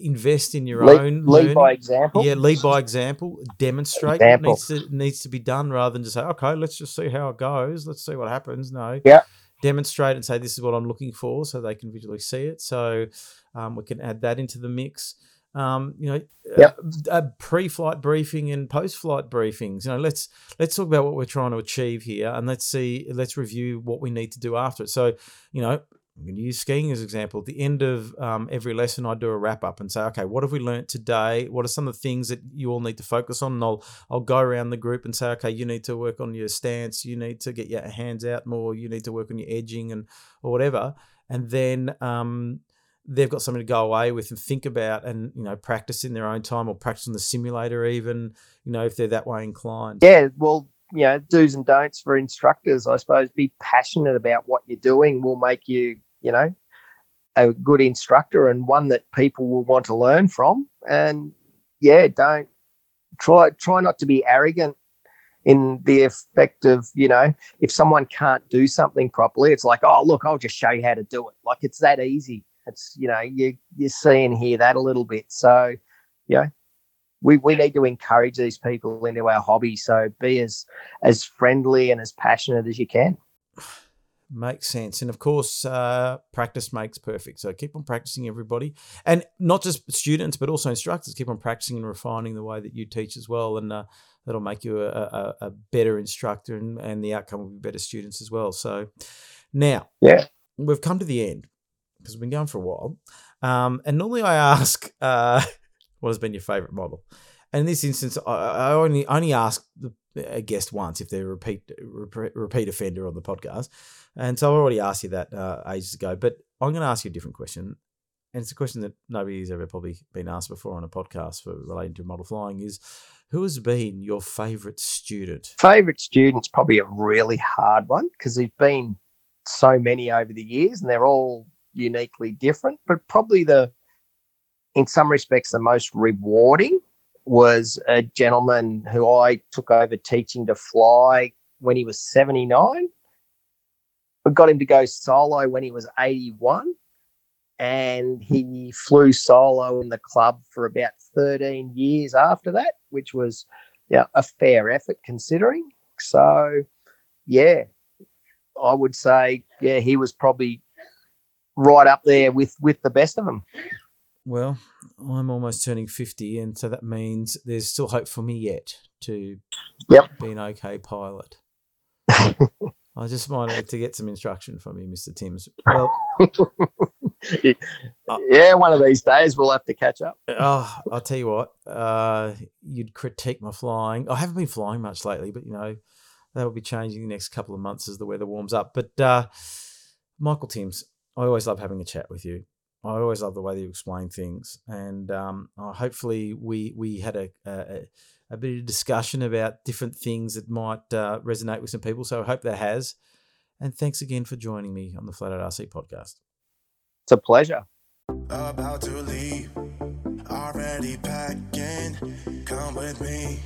invest in your lead, own lead learning. by example. Yeah, lead by example. Demonstrate example. what needs to needs to be done rather than just say, okay, let's just see how it goes. Let's see what happens. No. Yeah. Demonstrate and say this is what I'm looking for, so they can visually see it. So um, we can add that into the mix. Um, you know, yep. uh, pre-flight briefing and post-flight briefings. You know, let's let's talk about what we're trying to achieve here, and let's see, let's review what we need to do after it. So, you know, I'm going to use skiing as an example. At the end of um, every lesson, I do a wrap up and say, okay, what have we learned today? What are some of the things that you all need to focus on? And I'll I'll go around the group and say, okay, you need to work on your stance, you need to get your hands out more, you need to work on your edging and or whatever. And then um, they've got something to go away with and think about and you know practice in their own time or practice on the simulator even you know if they're that way inclined. Yeah, well, you know, do's and don'ts for instructors, I suppose, be passionate about what you're doing will make you you know, a good instructor and one that people will want to learn from. And yeah, don't try try not to be arrogant in the effect of, you know, if someone can't do something properly, it's like, oh look, I'll just show you how to do it. Like it's that easy. It's you know you you see and hear that a little bit. So you know we, we need to encourage these people into our hobby. So be as as friendly and as passionate as you can. Makes sense. And of course, uh, practice makes perfect. So keep on practicing, everybody. And not just students, but also instructors. Keep on practicing and refining the way that you teach as well. And uh, that'll make you a, a, a better instructor and, and the outcome will be better students as well. So now, yeah, we've come to the end because we've been going for a while. Um, and normally I ask, uh, what has been your favorite model? And in this instance, I, I only only ask a guest once if they're a repeat repeat, repeat offender on the podcast. And so I've already asked you that uh, ages ago, but I'm going to ask you a different question. And it's a question that nobody's ever probably been asked before on a podcast for relating to model flying is who has been your favorite student? Favorite student's probably a really hard one because there's been so many over the years and they're all uniquely different, but probably the, in some respects, the most rewarding was a gentleman who I took over teaching to fly when he was 79 we got him to go solo when he was 81 and he flew solo in the club for about 13 years after that which was yeah a fair effort considering. So yeah i would say yeah he was probably right up there with with the best of them well i'm almost turning 50 and so that means there's still hope for me yet to yep. be an okay pilot I just wanted to get some instruction from you, Mr. Timms. Well, yeah, one of these days we'll have to catch up. Oh, I'll tell you what, uh, you'd critique my flying. I haven't been flying much lately, but you know that will be changing the next couple of months as the weather warms up. But uh, Michael Timms, I always love having a chat with you. I always love the way that you explain things, and um, uh, hopefully we we had a, a a bit of discussion about different things that might uh, resonate with some people. So I hope that has. And thanks again for joining me on the Flat Out RC podcast. It's a pleasure. About to leave, already packing. Come with me.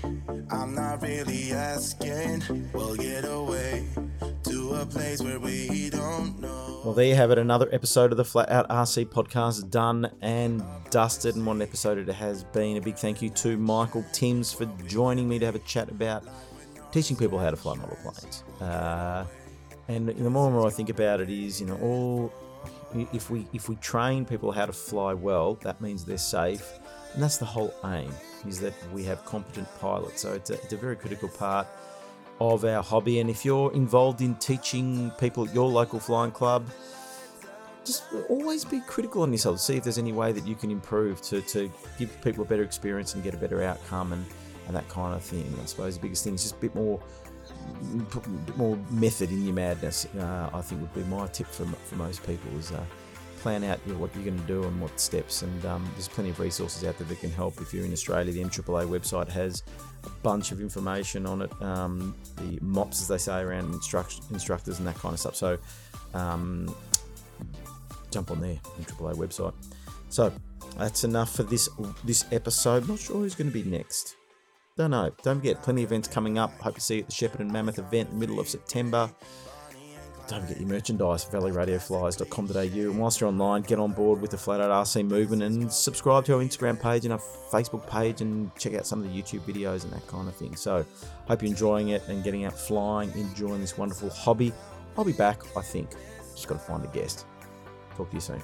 I'm not really asking. We'll get away Well, there you have it. Another episode of the Flat Out RC podcast done and dusted. And what an episode it has been. A big thank you to Michael Timms for joining me to have a chat about teaching people how to fly model planes. Uh, and the more and more I think about it, is you know all if we if we train people how to fly well, that means they're safe, and that's the whole aim is that we have competent pilots. So it's a, it's a very critical part of our hobby. And if you're involved in teaching people at your local flying club, just always be critical on yourself. See if there's any way that you can improve to, to give people a better experience and get a better outcome and, and that kind of thing. I suppose the biggest thing is just a bit more a bit more method in your madness. Uh, I think would be my tip for, for most people is uh, plan out you know, what you're going to do and what steps. And um, there's plenty of resources out there that can help. If you're in Australia, the MAAA website has bunch of information on it. Um, the MOPS, as they say, around instruct- instructors and that kind of stuff. So um, jump on there, MAAA website. So that's enough for this this episode. Not sure who's going to be next. Don't know. Don't forget, plenty of events coming up. Hope to see you at the Shepparton Mammoth event, middle of September. Don't forget your merchandise, valleyradioflies.com.au. And whilst you're online, get on board with the Flat Out RC movement and subscribe to our Instagram page and our Facebook page and check out some of the YouTube videos and that kind of thing. So, hope you're enjoying it and getting out flying, enjoying this wonderful hobby. I'll be back, I think. Just got to find a guest. Talk to you soon.